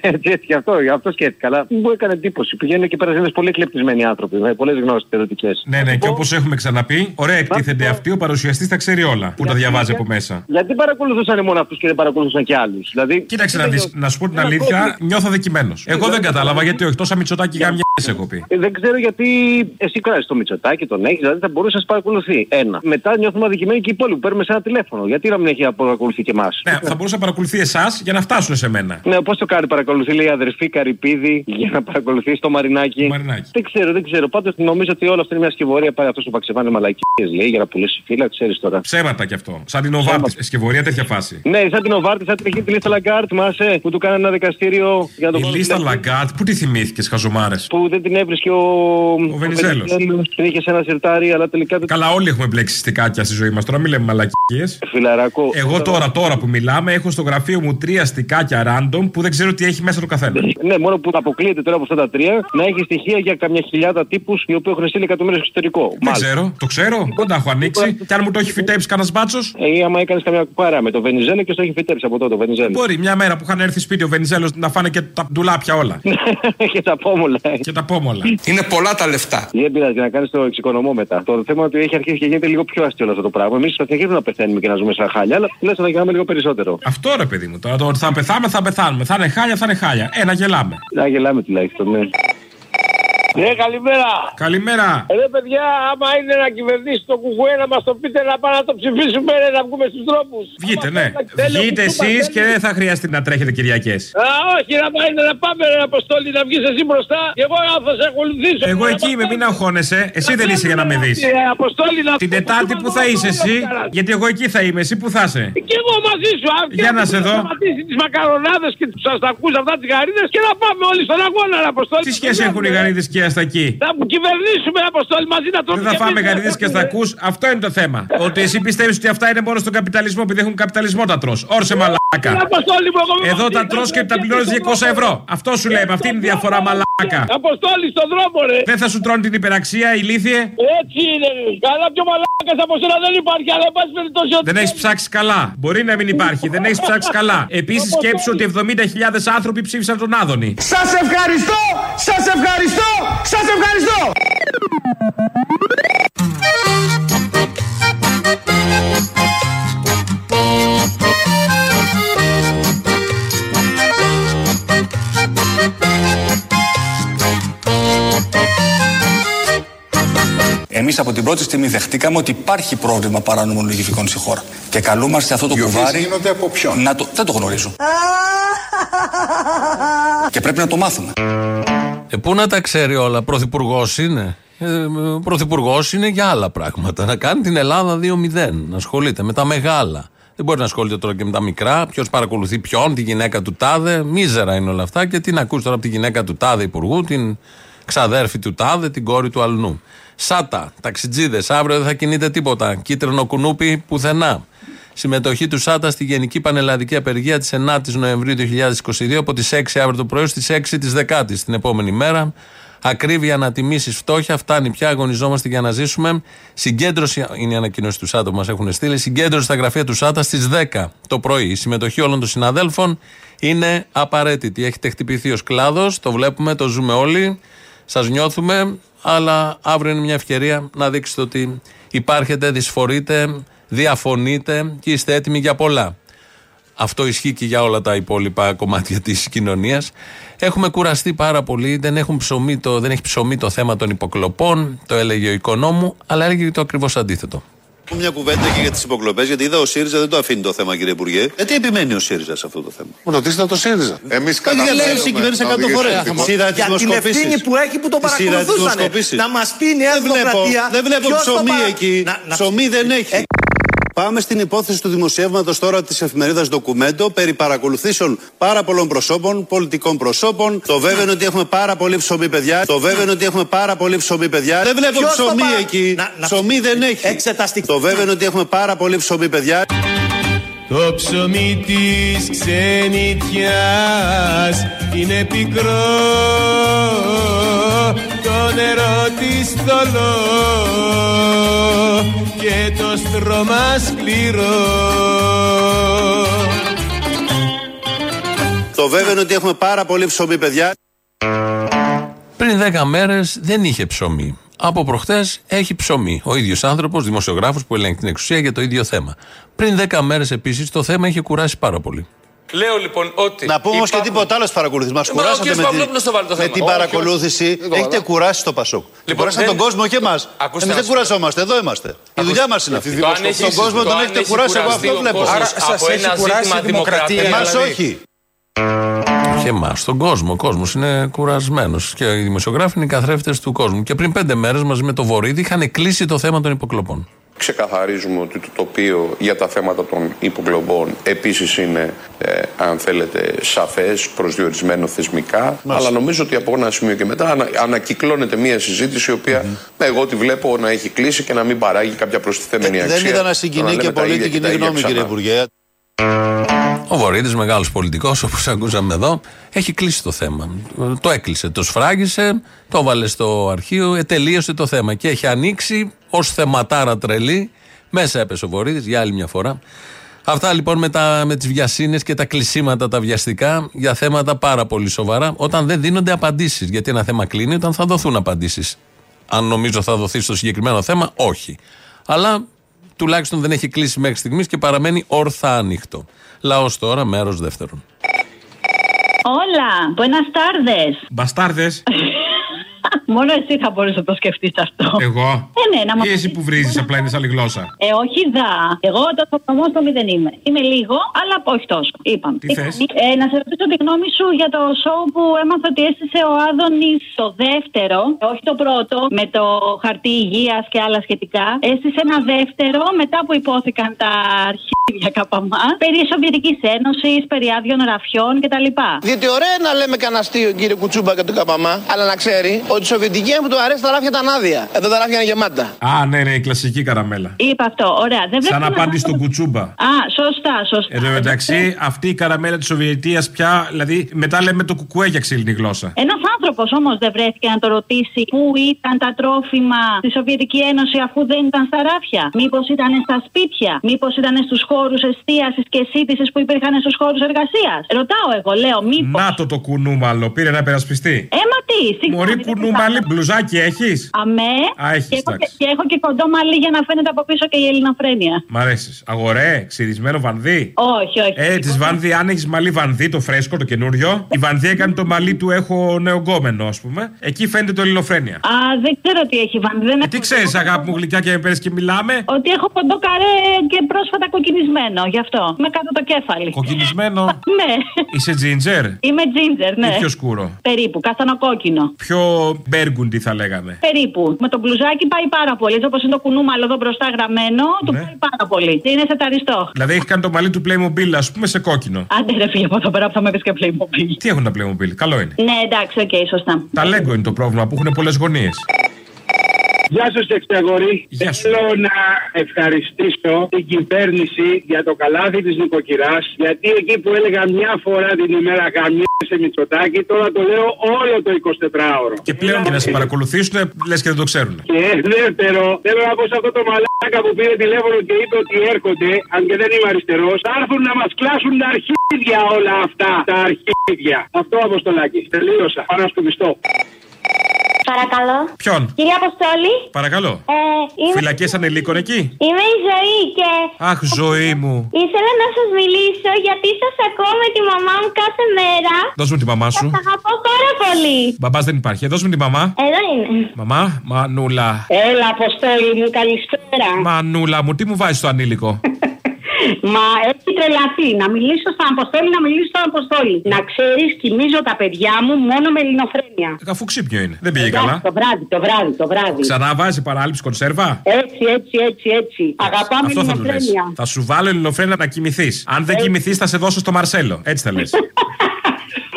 Έτσι, έτσι, γι' αυτό, γι' αυτό σκέφτηκα. Αλλά μου έκανε εντύπωση. Πηγαίνουν εκεί πέρα είναι πολύ εκλεπτισμένοι άνθρωποι με πολλές γνώσεις θεωρητικέ.
Ναι, ναι, και όπως έχουμε ξαναπεί, ωραία εκτίθενται αυτοί, ο παρουσιαστής τα ξέρει όλα. Που τα διαβάζει από μέσα.
Γιατί παρακολουθούσαν μόνο αυτούς και δεν παρακολουθούσαν και άλλους. Δηλαδή,
Κοίταξε να δεις, να σου πω την αλήθεια, νιώθω δεκειμένο. Εγώ δεν κατάλαβα γιατί όχι τόσα μυτσοτάκι γάμια έχω πει.
Ε, Δεν ξέρω γιατί εσύ κράζει το Μητσοτάκι, τον έχεις, δηλαδή θα μπορούσε να σε παρακολουθεί. Ένα. Μετά νιώθουμε αδικημένοι και οι υπόλοιποι. Παίρνουμε σε ένα τηλέφωνο. Γιατί να μην έχει παρακολουθεί και εμάς;
Ναι, θα μπορούσε να παρακολουθεί εσάς για να φτάσουν σε μένα.
Ναι, πώς το κάνει, παρακολουθεί, λέει η αδερφή Καρυπίδη για να παρακολουθεί το Μαρινάκι.
Μαρινάκι.
Δεν ξέρω, δεν ξέρω. Πάντως νομίζω ότι όλο αυτό είναι μια σκευωρία. Πάει αυτός ο Βαξεβάνης μαλακίες, λέει, για να πουλήσει φύλλα, ξέρεις τώρα.
Ψέματα κι αυτό. Σαν την Οβάρτη. Σκευωρία τέτοια φάση.
Ναι, σαν την Οβάρτη, σαν την έχει τη λίστα Λαγκάρντ, θυμάσαι, που του κάνανε ένα δικαστήριο για το
Η λίστα Λαγκάρντ, πού τη θυμήθηκες, χαζομάρες;
Που δεν την έβρισκε ο,
Ο Βενιζέλος.
Την είχε σε ένα σιρτάρι, αλλά τελικά δεν.
Καλά, όλοι έχουμε μπλέξει στικάκια στη ζωή μας. Τώρα μην λέμε μαλακίες.
Φιλαράκο.
Εγώ τώρα, τώρα που μιλάμε, έχω στο γραφείο μου τρία στικάκια random που δεν ξέρω τι έχει μέσα το καθένα.
Ναι, μόνο που αποκλείεται τώρα από αυτά τα τρία να έχει στοιχεία για καμιά χιλιάδα τύπους οι οποίοι έχουν στείλει εκατομμύρια στο εξωτερικό.
Δεν ξέρω, το ξέρω, δεν τα έχω ανοίξει. Και αν μου το έχει φυτέψει κανένας μπάτσος;
Ε, άμα έκανες καμιά κουκάρα με το Βενιζέλο και στο έχει φυτέψει από τότε το Βενιζέλο.
Μπορεί μια μέρα που είχαν έρθει σπίτι ο Βενιζέλος να φάνε και τα ντουλάπια όλα.
και τα πόμολα.
Και τα πόμολα.
Είναι πολλά τα λεφτά.
Δεν πειράζει για να κάνεις το εξοικονομώ μετά. Το θέμα είναι ότι έχει αρχίσει και γίνεται λίγο πιο αστείο όλο αυτό το πράγμα. Εμείς θα συνεχίσουμε να πεθαίνουμε και να ζούμε σαν χάλια, αλλά τουλάχιστον θα γινάμε λίγο περισσότερο.
Αυτό ρε παιδί μου τώρα. Το ότι θα πεθάμε, θα πεθάνουμε. Θα είναι χάλια, θα είναι χάλια. Ένα γελάμε.
Να γελάμε τουλάχιστον, ναι. Ναι, καλημέρα.
Καλημέρα.
Ε, Ρε παιδιά, άμα είναι να κυβερνήσει το κουκουέ να μας το πείτε να πάμε να το ψηφίσουμε, ρε, να βγούμε στους δρόμους.
Βγείτε, ναι. Βγείτε εσείς και δεν θα χρειαστεί να τρέχετε Κυριακές.
Α, όχι, να πάει να πάμε, ρε, Αποστόλη, να βγεις εσύ μπροστά. Και εγώ θα σε ακολουθήσω.
Εγώ εκεί είμαι, μην αγχώνεσαι. Εσύ δεν είσαι για να με δεις.
Ε, Αποστόλη, να
Την Τετάρτη που θα είσαι εσύ, γιατί εγώ εκεί θα είμαι, εσύ που θα είσαι.
Και εγώ μαζί σου, αν
Για να σε δω.
σταματήσεις τις μακαρονάδες και τους αστακούς αυτά τις γαρίδες και να πάμε όλοι στον αγώνα, ρε, Αποστόλη.
Τι σχέση έχουν οι γαρίδες και οι αστακοί.
Θα που κυβερνήσουμε, Αποστόλη, μαζί να τρώμε.
Δεν θα φάμε γαρίδε και αστακού, αυτό είναι το θέμα. Ότι εσύ πιστεύεις ότι αυτά είναι μόνο στον καπιταλισμό, επειδή έχουν καπιταλισμό τα τρώ. Όρσε μαλάκα.
Αποστόλη μου, εγώ με
Εδώ τα
μαζί,
τρώ και τα πληρώνει 200 ευρώ. Αυτό σου λέμε, αυτή είναι η διαφορά μαλάκα.
Αποστόλη στον δρόμο, ρε.
Δεν θα σου τρώνε την υπεραξία, ηλίθιε.
Έτσι είναι, ρε. Καλά πιο μαλάκας από σένα δεν υπάρχει, αλλά εν πάση περιπτώσει. ότι-
Δεν έχεις ψάξει καλά. Μπορεί να μην υπάρχει, δεν έχεις ψάξει καλά. Επίσης σκέψου ότι 70.000 άνθρωποι ψήφισαν τον Άδωνη.
Σας ευχαριστώ! Σας ευχαριστώ! Σας ευχαριστώ!
Εμείς από την πρώτη στιγμή δεχτήκαμε ότι υπάρχει πρόβλημα παράνομων λογιστικών στη χώρα. Και καλούμαστε αυτό το
Οι οποίες
κουβάρι.
γίνονται από ποιον;
Να το... Δεν το γνωρίζω. και πρέπει να το μάθουμε.
Ε, πού να τα ξέρει όλα, πρωθυπουργός είναι; Ε, πρωθυπουργός είναι για άλλα πράγματα. Να κάνει την Ελλάδα 2-0. Να ασχολείται με τα μεγάλα. Δεν μπορεί να ασχολείται τώρα και με τα μικρά. Ποιος παρακολουθεί ποιον, τη γυναίκα του τάδε. Μίζερα είναι όλα αυτά. Και τι να ακούσει τώρα από τη γυναίκα του τάδε υπουργού, την ξαδέρφη του τάδε, την κόρη του αλλού. Σάτα, ταξιτζίδες. Αύριο δεν θα κινείται τίποτα. Κίτρινο κουνούπι πουθενά. Συμμετοχή του ΣΑΤΑ στη Γενική Πανελλαδική Απεργία της 9η Νοεμβρίου 2022 από τις 6 αύριο το πρωί στις 6 της Δεκάτης την επόμενη μέρα. Ακρίβεια ανατιμήσεις φτώχεια. Φτάνει πια. Αγωνιζόμαστε για να ζήσουμε. Συγκέντρωση, είναι η ανακοίνωση του ΣΑΤΑ που μας έχουν στείλει. Συγκέντρωση στα γραφεία του ΣΑΤΑ στις 10 το πρωί. Η συμμετοχή όλων των συναδέλφων είναι απαραίτητη. Έχετε χτυπηθεί ως κλάδος. Το βλέπουμε, το ζούμε όλοι. Σας νιώθουμε. Αλλά αύριο είναι μια ευκαιρία να δείξετε ότι υπάρχετε, δυσφορείτε, διαφωνείτε και είστε έτοιμοι για πολλά. Αυτό ισχύει και για όλα τα υπόλοιπα κομμάτια της κοινωνίας. Έχουμε κουραστεί πάρα πολύ. Δεν, έχουν ψωμί το, δεν έχει ψωμί το θέμα των υποκλοπών. Το έλεγε ο οικονόμου, αλλά έλεγε το ακριβώς αντίθετο.
Μια κουβέντα και για τις υποκλοπές, γιατί είδα ο ΣΥΡΙΖΑ δεν το αφήνει το θέμα, κύριε Υπουργέ. Γιατί επιμένει ο ΣΥΡΙΖΑ σε αυτό το θέμα;
Μου ρωτήσετε το ΣΥΡΙΖΑ.
Εμείς
Κάτι διαλέγει η κυβέρνηση 100 φορές. Σειρά της
Για την ευθύνη που έχει που το παρακολουθούσαν. Να μας πει η Νέα
Δεν βλέπω,
Δημοκρατία.
δεν βλέπω
ποιος το
ψωμί
παρα-
εκεί.
Να- να-
Ψωμί δεν έχει. Πάμε στην υπόθεση του δημοσιεύματος τώρα της εφημερίδας Ντοκουμέντο περί παρακολουθήσεων πάρα πολλών προσώπων, πολιτικών προσώπων. Το βέβαιο είναι ότι έχουμε πάρα πολύ ψωμί, παιδιά. Το βέβαιο είναι ότι έχουμε πάρα πολύ ψωμί, παιδιά. Δεν βλέπω
Ποιος το
ψωμί
παρα-
εκεί.
Να- να-
Ψωμί δεν έχει.
Εξεταστικό.
Το βέβαιο είναι ότι έχουμε πάρα πολύ ψωμί, παιδιά.
Το ψωμί της ξενιτιάς είναι πικρό Το νερό της θολό και το στρώμα σκληρό
Το βέβαιο είναι ότι έχουμε πάρα πολύ ψωμί παιδιά
Πριν 10 μέρες δεν είχε ψωμί. Από προχτέ έχει ψωμί. Ο ίδιος άνθρωπος, δημοσιογράφος που ελέγχει την εξουσία για το ίδιο θέμα. Πριν 10 μέρες επίσης το θέμα είχε κουράσει πάρα πολύ.
Λέω λοιπόν ότι.
Να πούμε όμως και τίποτα άλλο παρακολουθεί. Μα κουράσατε με, τη, με την παρακολούθηση. Έχετε κουράσει το Πασόκ. Λοιπόν, κουράσατε τον κόσμο και εμάς. Εμείς δεν κουραζόμαστε, εδώ είμαστε. Η δουλειά μας είναι αυτή. Τον κόσμο τον έχετε κουράσει, εγώ αυτό βλέπω.
Άρα σας έχει κουράσει η δημοκρατία.
Εμάς όχι.
Και εμάς, τον κόσμο. Ο κόσμος είναι κουρασμένος. Και οι δημοσιογράφοι είναι οι καθρέφτες του κόσμου. Και πριν πέντε μέρες μαζί με το Βορύδη είχαν κλείσει το θέμα των υποκλοπών.
Ξεκαθαρίζουμε ότι το τοπίο για τα θέματα των υποκλοπών επίσης είναι, ε, αν θέλετε, σαφές, προσδιορισμένο θεσμικά. Αλλά νομίζω ότι από ένα σημείο και μετά ανα, ανακυκλώνεται μια συζήτηση η οποία εγώ τη βλέπω να έχει κλείσει και να μην παράγει κάποια προστιθέμενη αξία.
Δεν είδα να συγκινεί και πολύ την κοινή γνώμη, κύριε Υπουργέ.
Ο Βορύδης, μεγάλος πολιτικός, όπως ακούσαμε εδώ, έχει κλείσει το θέμα. Το έκλεισε, το σφράγισε, το έβαλε στο αρχείο, ετελείωσε το θέμα και έχει ανοίξει ως θεματάρα τρελή. Μέσα έπεσε ο Βορύδης για άλλη μια φορά. Αυτά λοιπόν με, τα, με τις βιασύνες και τα κλεισίματα τα βιαστικά για θέματα πάρα πολύ σοβαρά όταν δεν δίνονται απαντήσεις. Γιατί ένα θέμα κλείνει όταν θα δοθούν απαντήσεις. Αν νομίζω θα δοθεί στο συγκεκριμένο θέμα, όχι. Αλλά τουλάχιστον δεν έχει κλείσει μέχρι στιγμής και παραμένει όρθα ανοιχτό. Λαός τώρα, μέρος δεύτερον.
Hola, buenas tardes.
Μπαστάρδες.
Μόνο εσύ θα μπορούσε να το σκεφτείς αυτό.
Εγώ;
Ε, ναι, να
Ή εσύ που βρίζεις, απλά είναι άλλη γλώσσα.
Ε, όχι δα. Εγώ το θαυμασμό στο μηδέν είμαι. Είμαι λίγο, αλλά όχι τόσο. Είπαμε.
Τι θες;
Ε, να σε ρωτήσω τη γνώμη σου για το show που έμαθα ότι έστησε ο Άδωνης το δεύτερο, όχι το πρώτο, με το χαρτί υγείας και άλλα σχετικά. Έστησε ένα δεύτερο μετά που υπόθηκαν τα αρχίδια καπαμά περί Σοβιετικής Ένωσης, περί άδειων ραφιών κτλ.
Διότι ωραία να λέμε κανένα αστείο κύριε Κουτσούμπα και του Καπαμά, αλλά να ξέρει ότι η Σοβιετική μου του αρέσει τα ράφια τα άδεια. Εδώ τα ράφια είναι γεμάτα.
Α, ναι, ναι, η κλασική καραμέλα.
Είπα αυτό, ωραία. Δεν
Σαν
βλέπω να
απάντηση
μάθω-
στον κουτσούμπα.
Α, σωστά, σωστά.
Εν τω μεταξύ, αυτή η καραμέλα της Σοβιετίας πια, δηλαδή μετά λέμε το κουκουέ για ξύλινη γλώσσα.
Ένας άνθρωπος όμως δεν βρέθηκε να το ρωτήσει πού ήταν τα τρόφιμα στη Σοβιετική Ένωση αφού δεν ήταν στα ράφια. Μήπως ήταν στα σπίτια, μήπως ήταν στους χώρους εστίασης και σύντησης που υπήρχαν στους χώρους εργασίας. Ρωτάω εγώ, λέω, μήπω.
Να το το κουνούμαλο, πήρε να υπερασπιστεί.
Ε, μα τι, συγγνώμη.
Μωρή
δεν
κουνούμαλη,
κατάλαβα.
μπλουζάκι έχεις;
Αμέ.
Α, έχεις,
και, έχω,
εντάξει.
και έχω και κοντό μαλλί για να φαίνεται από πίσω και η ελληνοφρένεια.
Μ' αρέσεις. Αγορέ, ξυρισμένο βανδύ.
Όχι, όχι.
Ε, της Βανδύ, αν έχεις μαλλί Βανδύ, το φρέσκο, το καινούριο. Η Βανδύ έκανε το μαλλί του, έχω νεογκόμενο, ας πούμε. Εκεί φαίνεται το ελληνοφρένεια.
Α, δεν ξέρω τι έχει βάλει. Δεν
Ε,
έχω-
τι ξέρεις, αγάπη μου γλυκιά και με παίρνει και μιλάμε.
Ότι έχω κοντό καρέ και πρόσφατα κοκκινισμένο, γι' αυτό. Με κάτω το κέφαλι.
Κοκκινισμένο;
Ναι.
Είσαι ginger;
Είμαι ginger, ναι.
Ή πιο σκούρο;
Περίπου, καστανοκόκκινο.
Πιο μπέργκουντι θα λέγαμε.
Περίπου. Με το μπλουζάκι πάει πάρα πολύ. Έτσι όπως είναι το κουνούμαλο εδώ μπροστά γραμμένο, του
Ναι.
πάει πάρα πολύ. Είναι σε ταριστό.
Δηλαδή έχεις κάνει το μαλλί του Playmobil, ας πούμε, σε κόκκινο.
Άντε ρε φίλε από εδώ πέρα που θα με πεις και Playmobil.
Τι έχουν τα Playmobil, καλό είναι.
Ναι, εντάξει, οκ, σωστά.
Τα Lego είναι το πρόβλημα που έχουν πολλές γωνίες.
Γεια σας, Εξαγορή. Θέλω να ευχαριστήσω την κυβέρνηση για το καλάθι της νοικοκυράς. Γιατί εκεί που έλεγα μια φορά την ημέρα γαμιέσαι Μητσοτάκη, τώρα το λέω όλο το 24ωρο.
Και πλέον για να σε παρακολουθήσουν, λες και δεν το ξέρουν.
Και δεύτερο, θέλω να πω σε αυτό το μαλάκα που πήρε τηλέφωνο και είπε ότι έρχονται, αν και δεν είμαι αριστερός, θα έρθουν να μας κλάσουν τα αρχίδια όλα αυτά. Τα αρχίδια. Αυτό αποστολάκι. Τελείωσα. Πάω να σκουπιστώ.
Παρακαλώ.
Ποιον;
Κυρία Αποστόλη.
Παρακαλώ.
Ε, είμαι,
Φυλακές ανηλίκων εκεί;
είμαι η Ζωή και
Αχ, ζωή μου.
ήθελα να σας μιλήσω γιατί σας ακούω με τη μαμά μου κάθε μέρα.
Δώσ' μου τη μαμά σου.
Σας αγαπώ πάρα πολύ.
Μπαμπάς δεν υπάρχει. Ε, Δώσ' μου τη μαμά.
Εδώ είναι.
Μαμά, μανούλα.
Έλα, Αποστόλη μου, καλησπέρα.
Μανούλα μου, τι μου βάζεις το ανήλικο;
Μα έχει τρελαθεί. Να μιλήσω στον Αποστόλη, να μιλήσω στον Αποστόλη. Να ξέρεις, κοιμίζω τα παιδιά μου μόνο με ελληνοφρένεια.
Αφού ξύπνιο είναι. Δεν πήγε
Εντάξει,
καλά.
Το βράδυ, το βράδυ, το βράδυ.
Ξανά βάζει παράληψη κονσέρβα;
Έτσι, έτσι, έτσι, έτσι. Αγαπάμε
Αυτό θα του λες.
ελληνοφρένεια.
Θα σου βάλω ελληνοφρένα να κοιμηθείς. Αν δεν κοιμηθείς, θα σε δώσω στο Μαρσέλο. Έτσι θα λες.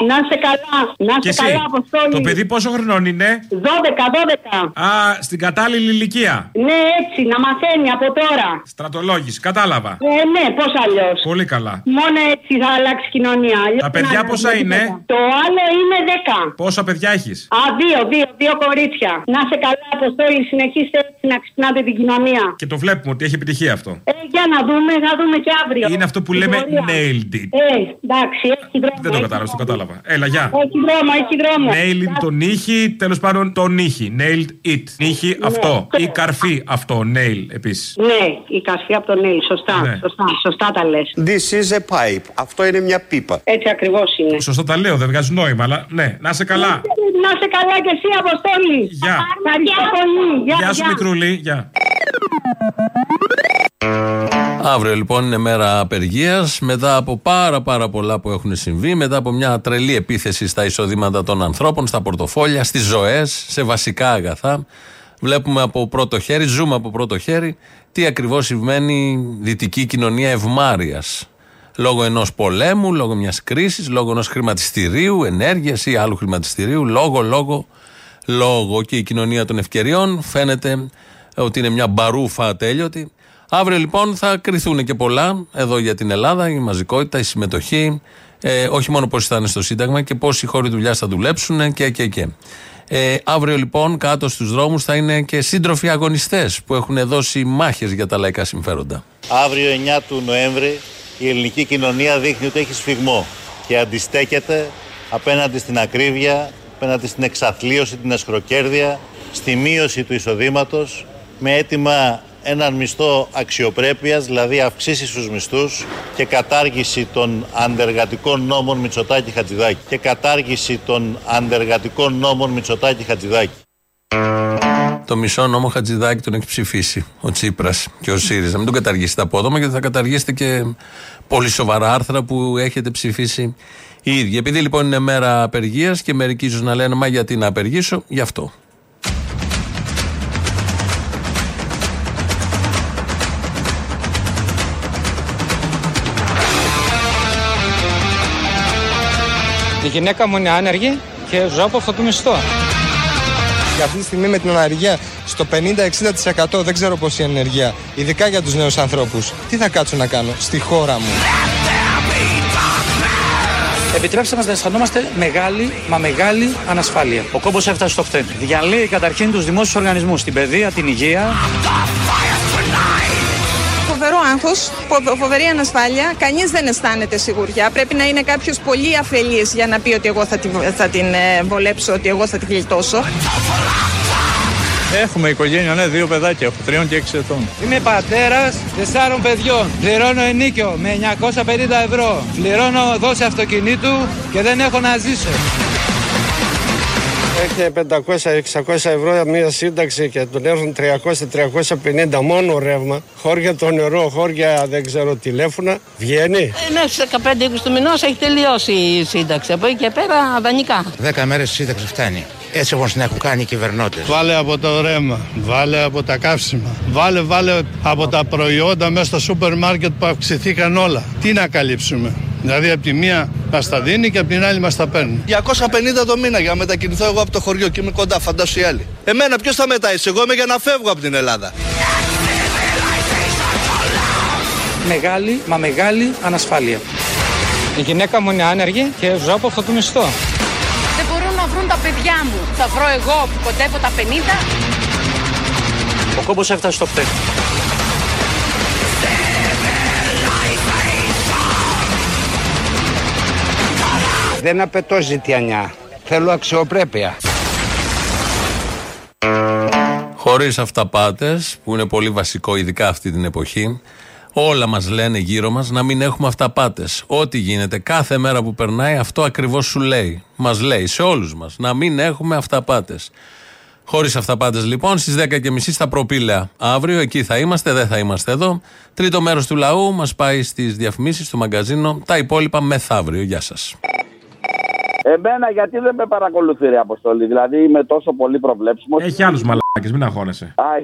Να είσαι καλά. Να
Και
είσαι
εσύ.
καλά, Αποστόλη.
Το παιδί πόσο χρονών είναι;
12, 12.
Α, στην κατάλληλη ηλικία.
Ναι, έτσι, να μαθαίνει από τώρα.
Στρατολόγηση, κατάλαβα.
Ε, ναι, πώς αλλιώς.
Πολύ καλά.
Μόνο έτσι θα αλλάξει η κοινωνία. Αλλιώς
Τα παιδιά
δεν
πόσα
αλλάζει
είναι;
τίποτα. Το άλλο είναι 10.
Πόσα παιδιά έχεις;
Α, δύο, δύο, δύο κορίτσια. Να είσαι καλά, Αποστόλη, συνεχίστε έτσι να ξυπνάτε την κοινωνία.
Και το βλέπουμε ότι έχει επιτυχία αυτό.
Ε, για να δούμε, θα δούμε και αύριο.
Είναι αυτό που
Την
λέμε
πορεία.
nailed it.
Ε, εντάξει, έχει δρόμο.
Δεν το
έχει
κατάλαβα, το
δρόμο.
Κατάλαβα. Έλα, γεια.
Έχει δρόμο, έχει δρόμο.
Nailed τον ήχη, τέλος πάντων τον ήχη. Nailed it. Ήχη αυτό. Ή καρφί αυτό. Nail επίσης.
Ναι, η καρφή από τον Νέιλ, σωστά,
Ναι.
σωστά, σωστά τα λες.
This is a pipe. Αυτό είναι μια πίπα.
Έτσι ακριβώς είναι.
Σωστά τα λέω, δεν βγάζει νόημα, αλλά ναι, να είσαι καλά.
Να είσαι καλά και εσύ, Αποστόλη.
Γεια.
Ευχαριστώ πολύ. Γεια,
Γεια σου, Μικρούλη. Γεια.
Αύριο λοιπόν είναι μέρα απεργίας. Μετά από πάρα πάρα πολλά που έχουν συμβεί, μετά από μια τρελή επίθεση στα εισοδήματα των ανθρώπων, στα πορτοφόλια, στις ζωές, σε βασικά αγαθά. Βλέπουμε από πρώτο χέρι, ζούμε από πρώτο χέρι, τι ακριβώς συμβαίνει δυτική κοινωνία ευμάρεια. Λόγω ενός πολέμου, λόγω μιας κρίσης, λόγω ενός χρηματιστηρίου, ενέργειας ή άλλου χρηματιστηρίου, λόγω, λόγω, λόγω. Και η κοινωνία των ευκαιριών φαίνεται ότι είναι μια μπαρούφα ατέλειωτη. Αύριο λοιπόν θα κρυθούν και πολλά εδώ για την Ελλάδα, η μαζικότητα, η συμμετοχή, ε, όχι μόνο πώ θα είναι στο Σύνταγμα και πώ οι χώροι δουλειάς θα δουλέψουν και, και, και. Ε, αύριο λοιπόν κάτω στους δρόμους θα είναι και σύντροφοι αγωνιστές που έχουν δώσει μάχες για τα λαϊκά συμφέροντα.
Αύριο 9 του Νοέμβρη η ελληνική κοινωνία δείχνει ότι έχει σφιγμό και αντιστέκεται απέναντι στην ακρίβεια, απέναντι στην εξαθλίωση, την εσχροκέρδεια, στη μείωση του εισοδήματος με αίτημα έναν μισθό αξιοπρέπειας, δηλαδή αυξήσεις στους μισθούς και κατάργηση των αντεργατικών νόμων Μητσοτάκη Χατζηδάκη και κατάργηση των αντεργατικών νόμων Μητσοτάκη Χατζηδάκη.
Το μισό νόμο Χατζηδάκη τον έχει ψηφίσει ο Τσίπρας και ο ΣΥΡΙΖΑ. Μην τον καταργήσετε απότομα γιατί θα καταργήσετε και πολύ σοβαρά άρθρα που έχετε ψηφίσει οι ίδιοι. Επειδή λοιπόν είναι μέρα απεργίας και μερικοί ίσως να λένε Μα γιατί να απεργήσω, γι' αυτό.
Η γυναίκα μου είναι άνεργη και ζω από αυτό το μισθό.
Και αυτή τη στιγμή με την ανεργία στο 50-60% δεν ξέρω πώς η ανεργία, ειδικά για τους νέους ανθρώπους. Τι θα κάτσω να κάνω στη χώρα μου;
Επιτρέψτε μας να αισθανόμαστε μεγάλη, μα μεγάλη ανασφάλεια. Ο κόμπος έφτασε στο χτένι. Διαλύει καταρχήν τους δημόσιους οργανισμούς, την παιδεία, την υγεία.
Φοβερό άγχο, φοβερή ανασφάλεια. Κανείς δεν αισθάνεται σιγουριά. Πρέπει να είναι κάποιος πολύ αφελής για να πει ότι εγώ θα την, θα την ε, βολέψω, ότι εγώ θα την γλιτώσω.
Έχουμε οικογένεια, ναι, δύο παιδάκια, έχω τριών και έξι ετών. Είμαι πατέρας τεσσάρων παιδιών. Πληρώνω ενίκιο με 950 ευρώ. Πληρώνω δόση αυτοκινήτου και δεν έχω να ζήσω.
Έχει 500-600 ευρώ μια σύνταξη και τον έρθουν 300-350 μόνο ρεύμα. Χώρια το νερό, χώρια δεν ξέρω τηλέφωνα. Βγαίνει.
Μέχρι στις 15-20 του μηνός έχει τελειώσει η σύνταξη. Από εκεί και πέρα δανεικά.
10 μέρες σύνταξη φτάνει. Έτσι όπω την έχουν κάνει οι κυβερνώτε.
Βάλε από το ρεύμα, βάλε από τα καύσιμα, βάλε, βάλε από τα προϊόντα μέσα στο σούπερ μάρκετ που αυξηθήκαν όλα. Τι να καλύψουμε; Δηλαδή από τη μία μας τα δίνει και από την άλλη μας τα παίρνει.
250 το μήνα για να μετακινηθώ εγώ από το χωριό και είμαι κοντά, φαντάσου οι άλλοι. Εμένα ποιος θα μεταείσει, εγώ είμαι για να φεύγω από την Ελλάδα.
Μεγάλη, μα μεγάλη ανασφάλεια. Η γυναίκα μου είναι άνεργη και ζω από αυτό το μισθό.
Τα παιδιά μου. Θα βρω εγώ που κοντεύω τα 50.
Ο κόμπος έφτασε στο χτένι.
Δεν απαιτώ ζητιανιά. Θέλω αξιοπρέπεια.
Χωρίς αυταπάτες που είναι πολύ βασικό ειδικά αυτή την εποχή όλα μας λένε γύρω μας να μην έχουμε αυταπάτες. Ό,τι γίνεται κάθε μέρα που περνάει αυτό ακριβώς σου λέει. Μας λέει σε όλους μας να μην έχουμε αυταπάτες. Χωρίς αυταπάτες λοιπόν στις 10.30 στα προπήλαια. Αύριο εκεί θα είμαστε δεν θα είμαστε εδώ. Τρίτο μέρος του λαού μας πάει στις διαφημίσεις στο μαγκαζίνο. Τα υπόλοιπα μεθαύριο. Γεια σας.
Εμένα γιατί δεν με παρακολουθεί ρε Αποστολή, δηλαδή είμαι τόσο πολύ προβλέψιμος.
Έχει άλλους μαλακίε μαλάκες, μην αγχώνεσαι.
Ай,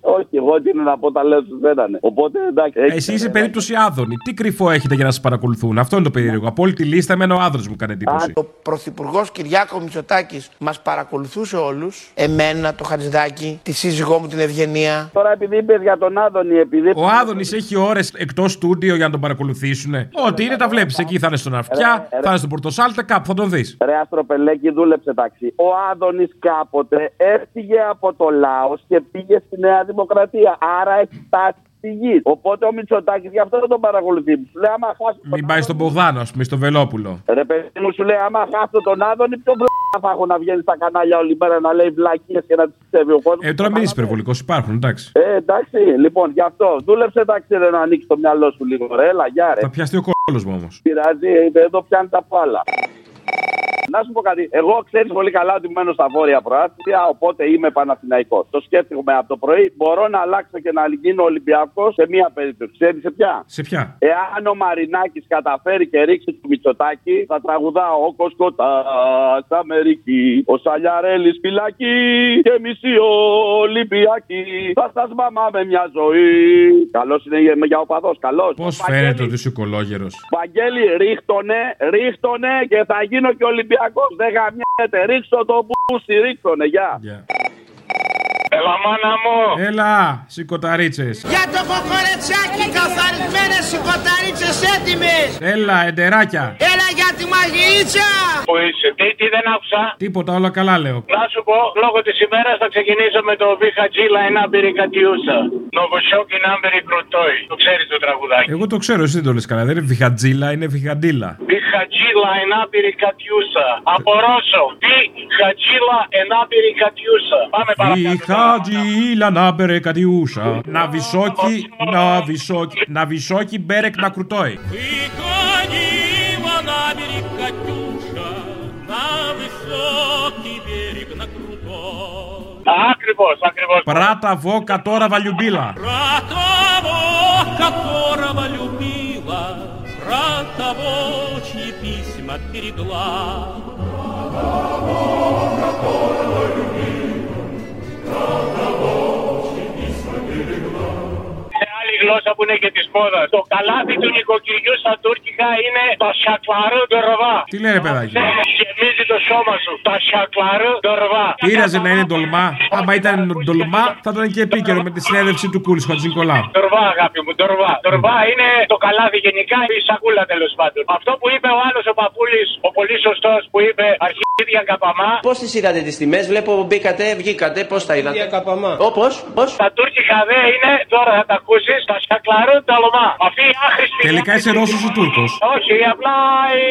όχι, εγώ τι είναι να πω, τα λέω στους έναν. Οπότε εντάξει. έχει-
Εσύ είσαι περίπτωση άδωνη. Τι κρυφό έχετε για να σας παρακολουθούν; Αυτό είναι το περίεργο. Από όλη τη λίστα, εμένα ο άδωνο μου κάνει εντύπωση.
Ο Πρωθυπουργός Κυριάκο Μητσοτάκης μας παρακολουθούσε όλους. Εμένα, το Χατζηδάκι, τη σύζυγό μου την Ευγενία.
Τώρα επειδή είπες για τον Άδωνη, επειδή.
Ο Άδωνης έχει ώρες εκτός στούντιο για να τον παρακολουθήσουν. Ό,τι είναι, τα βλέπεις. Εκεί θα είναι στον Αυτιά,
ρε.
θα είναι στον Πορτοσάλτε, κάπου θα τον δεις.
Ρε Αστροπελέκη, δούλεψε ταξί. Ο Άδωνης κάποτε έφυγε από το λαός και πήγε στη Νέα Δημοκρατία. Άρα έχει φτάσει στη γη. Οπότε ο Μητσοτάκης γι' αυτό δεν τον παρακολουθεί. Σου λέει άμα χάσω.
Μην πάει στον Μπογδάνο, ας πούμε, στο Βελόπουλο.
Ρε παιδί μου, σου λέει άμα χάσω τον Άδωνη, πιο βλάκα θα έχω να βγαίνει στα κανάλια όλη μέρα να λέει βλακίες και να τις πιστεύει ο κόσμος.
Ε, τώρα μην είσαι υπερβολικός, υπάρχουν, εντάξει.
Ε, εντάξει, λοιπόν, γι' αυτό. Δούλεψε ταξί ρε, να ανοίξει το μυαλό σου λίγο. Ρε, έλα, γεια, ρε.
Θα πιαστεί ο κόλος μου όμως.
Πειράζει, ε, εδώ πιάνει τα πάλα. Να σου πω κάτι. Εγώ ξέρεις πολύ καλά ότι μένω στα βόρεια προάστια, οπότε είμαι Παναθηναϊκός. Το σκέφτομαι από το πρωί. Μπορώ να αλλάξω και να γίνω Ολυμπιακός σε μία περίπτωση. Ξέρεις σε ποια;
Σε ποια;
Εάν ο Μαρινάκης καταφέρει και ρίξει το Μητσοτάκι, θα τραγουδάω ο Κοσκοτάς Αμερική. Ο Σαλιαρέλης φυλακή και μισή Ολυμπιακή. Θα σας μαμά με μια ζωή. Καλός είναι για- για οπαδό, καλός.
Πώς φαίνεται ότι είσαι οικολόγερος;
Βαγγέλη, ρίχτονε, ρίχτονε και θα γίνω και Ολυμπιακό. Δεν γαμιέται. Ρίξω το μπούσι, ρίχτονε. Γεια.
Έλα, μάνα μου.
Έλα, σηκωταρίτσες.
Για το κοκορετσάκι, καθαρισμένες σηκωταρίτσες έτοιμες.
Έλα, εντεράκια.
Έλα για τη μαγειρίτσα.
Πού είσαι, τι, τι δεν άκουσα;
Τίποτα, όλα καλά λέω.
Να σου πω, λόγω της ημέρας θα ξεκινήσω με το Βιχατζίλα ένα πυρικατιούσα. Νοβοσόκι Νάμπερι Κροτόι. Το ξέρεις το τραγουδάκι.
Εγώ το ξέρω, εσύ δεν το λες καλά. Δεν είναι βιχατζίλα, είναι βιχαντίλα.
Χατζίλα ενάπηρη κατιούσα. Από Ρώσο. Βι Χατζίλα ενάπηρη κατιούσα. Πάμε παρακάτω.
Βι Χατζίλα ενάπηρη κατιούσα. Να βυσόκι, να βυσόκι, να βυσόκι μπέρεκ να κρουτόι.
Βι Χατζίλα ενάπηρη κατιούσα. Να βυσόκι μπέρεκ να κρουτόι.
Ακριβώς, ακριβώς.
Πράτα βόκα τώρα βαλιουμπίλα.
Πράτα βόκα τώρα βαλιουμπίλα. Про чьи письма передла.
Про того, которого любил, γλώσσα που είναι και της μόδας. Το καλάθι του νοικοκυριού στα τουρκικά είναι το σακλαρό ντορβά.
Τι λέει ρε παιδάκι.
Γεμίζει το σώμα σου. Το σακλαρό ντορβά.
Πήραζε να είναι ντολμά. Άμα ήταν ντολμά, θα ήταν και επίκαιρο με τη συνέντευξη του Κούλης Χατζηνικολάου.
Ντορβά, αγάπη μου, ντορβά. Ντορβά είναι το καλάθι γενικά, η σακούλα τέλος πάντων. Αυτό που είπε ο άλλος ο παππούλη, ο πολύ σωστός που είπε αρχίδια καπαμά.
Πώς τις είδατε τις τιμές, βλέπω μπήκατε, βγήκατε, πώς τα είδατε; Όπω, πώς.
Τα τουρκικά δε είναι, τώρα θα τα ακούσεις, τα σακλαρό ντολμά. Αυτή η άχρηστη.
Τελικά είσαι Ρώσος ή Τούρκος;
Όχι, απλά η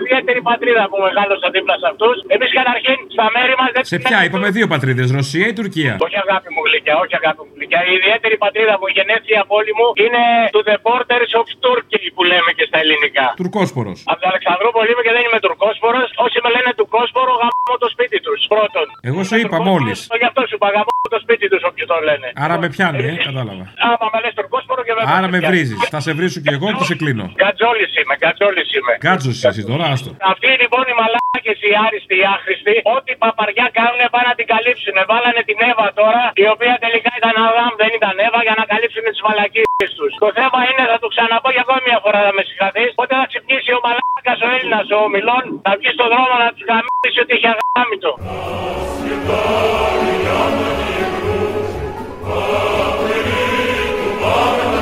ιδιαίτερη πατρίδα που μεγάλωσα δίπλα σε αυτούς. Εμείς καταρχήν στα μέρη μας δεν
Σε ποια, είπαμε δύο πατρίδες, Ρωσία ή Τουρκία;
Όχι αγάπη μου γλυκιά, όχι αγάπη μου γλυκιά. Η ιδιαίτερη πατρίδα μου, η γενέθλια πόλη μου, είναι του The Borders of Turkey που λέμε και στα ελληνικά.
Τουρκόσπορος.
Από την Αλεξανδρούπολη είμαι και δεν είμαι τουρκόσπορος. Όσοι με λένε του Κόσπορο, γαμώ το σπίτι τους. Πρώτον.
Εγώ σε είπα μόλις.
Γι' αυτό σου είπα, γαμώ το σπίτι τους όποιοι το λένε.
Άρα με πιάνει, ε, κατάλαβα.
Άμα με λες τουρκόσπορο φόσφορο και.
Άρα με βρίζεις. Θα σε βρίσω και εγώ και σε κλείνω.
Γκατζόλης είμαι, γκατζόλης είμαι.
Γκάτζος εσύ τώρα, άστο.
Αυτοί λοιπόν οι μαλάκες οι άριστοι, οι άχρηστοι, ό,τι παπαριά κάνουν πάνε να την καλύψουν. Βάλανε την Εύα τώρα, η οποία τελικά ήταν Αδάμ, δεν ήταν Εύα, για να καλύψουν τις μαλακίες τους. Το θέμα είναι, θα του ξαναπώ για ακόμη μια φορά, θα με συγχαθείς. Πότε θα ξυπνήσει ο μαλάκας ο Έλληνας ο Μιλών, θα βγει στον δρόμο να τους γαμίσει ότι είχε αγάμιτο. Ασκετάρι, Amen.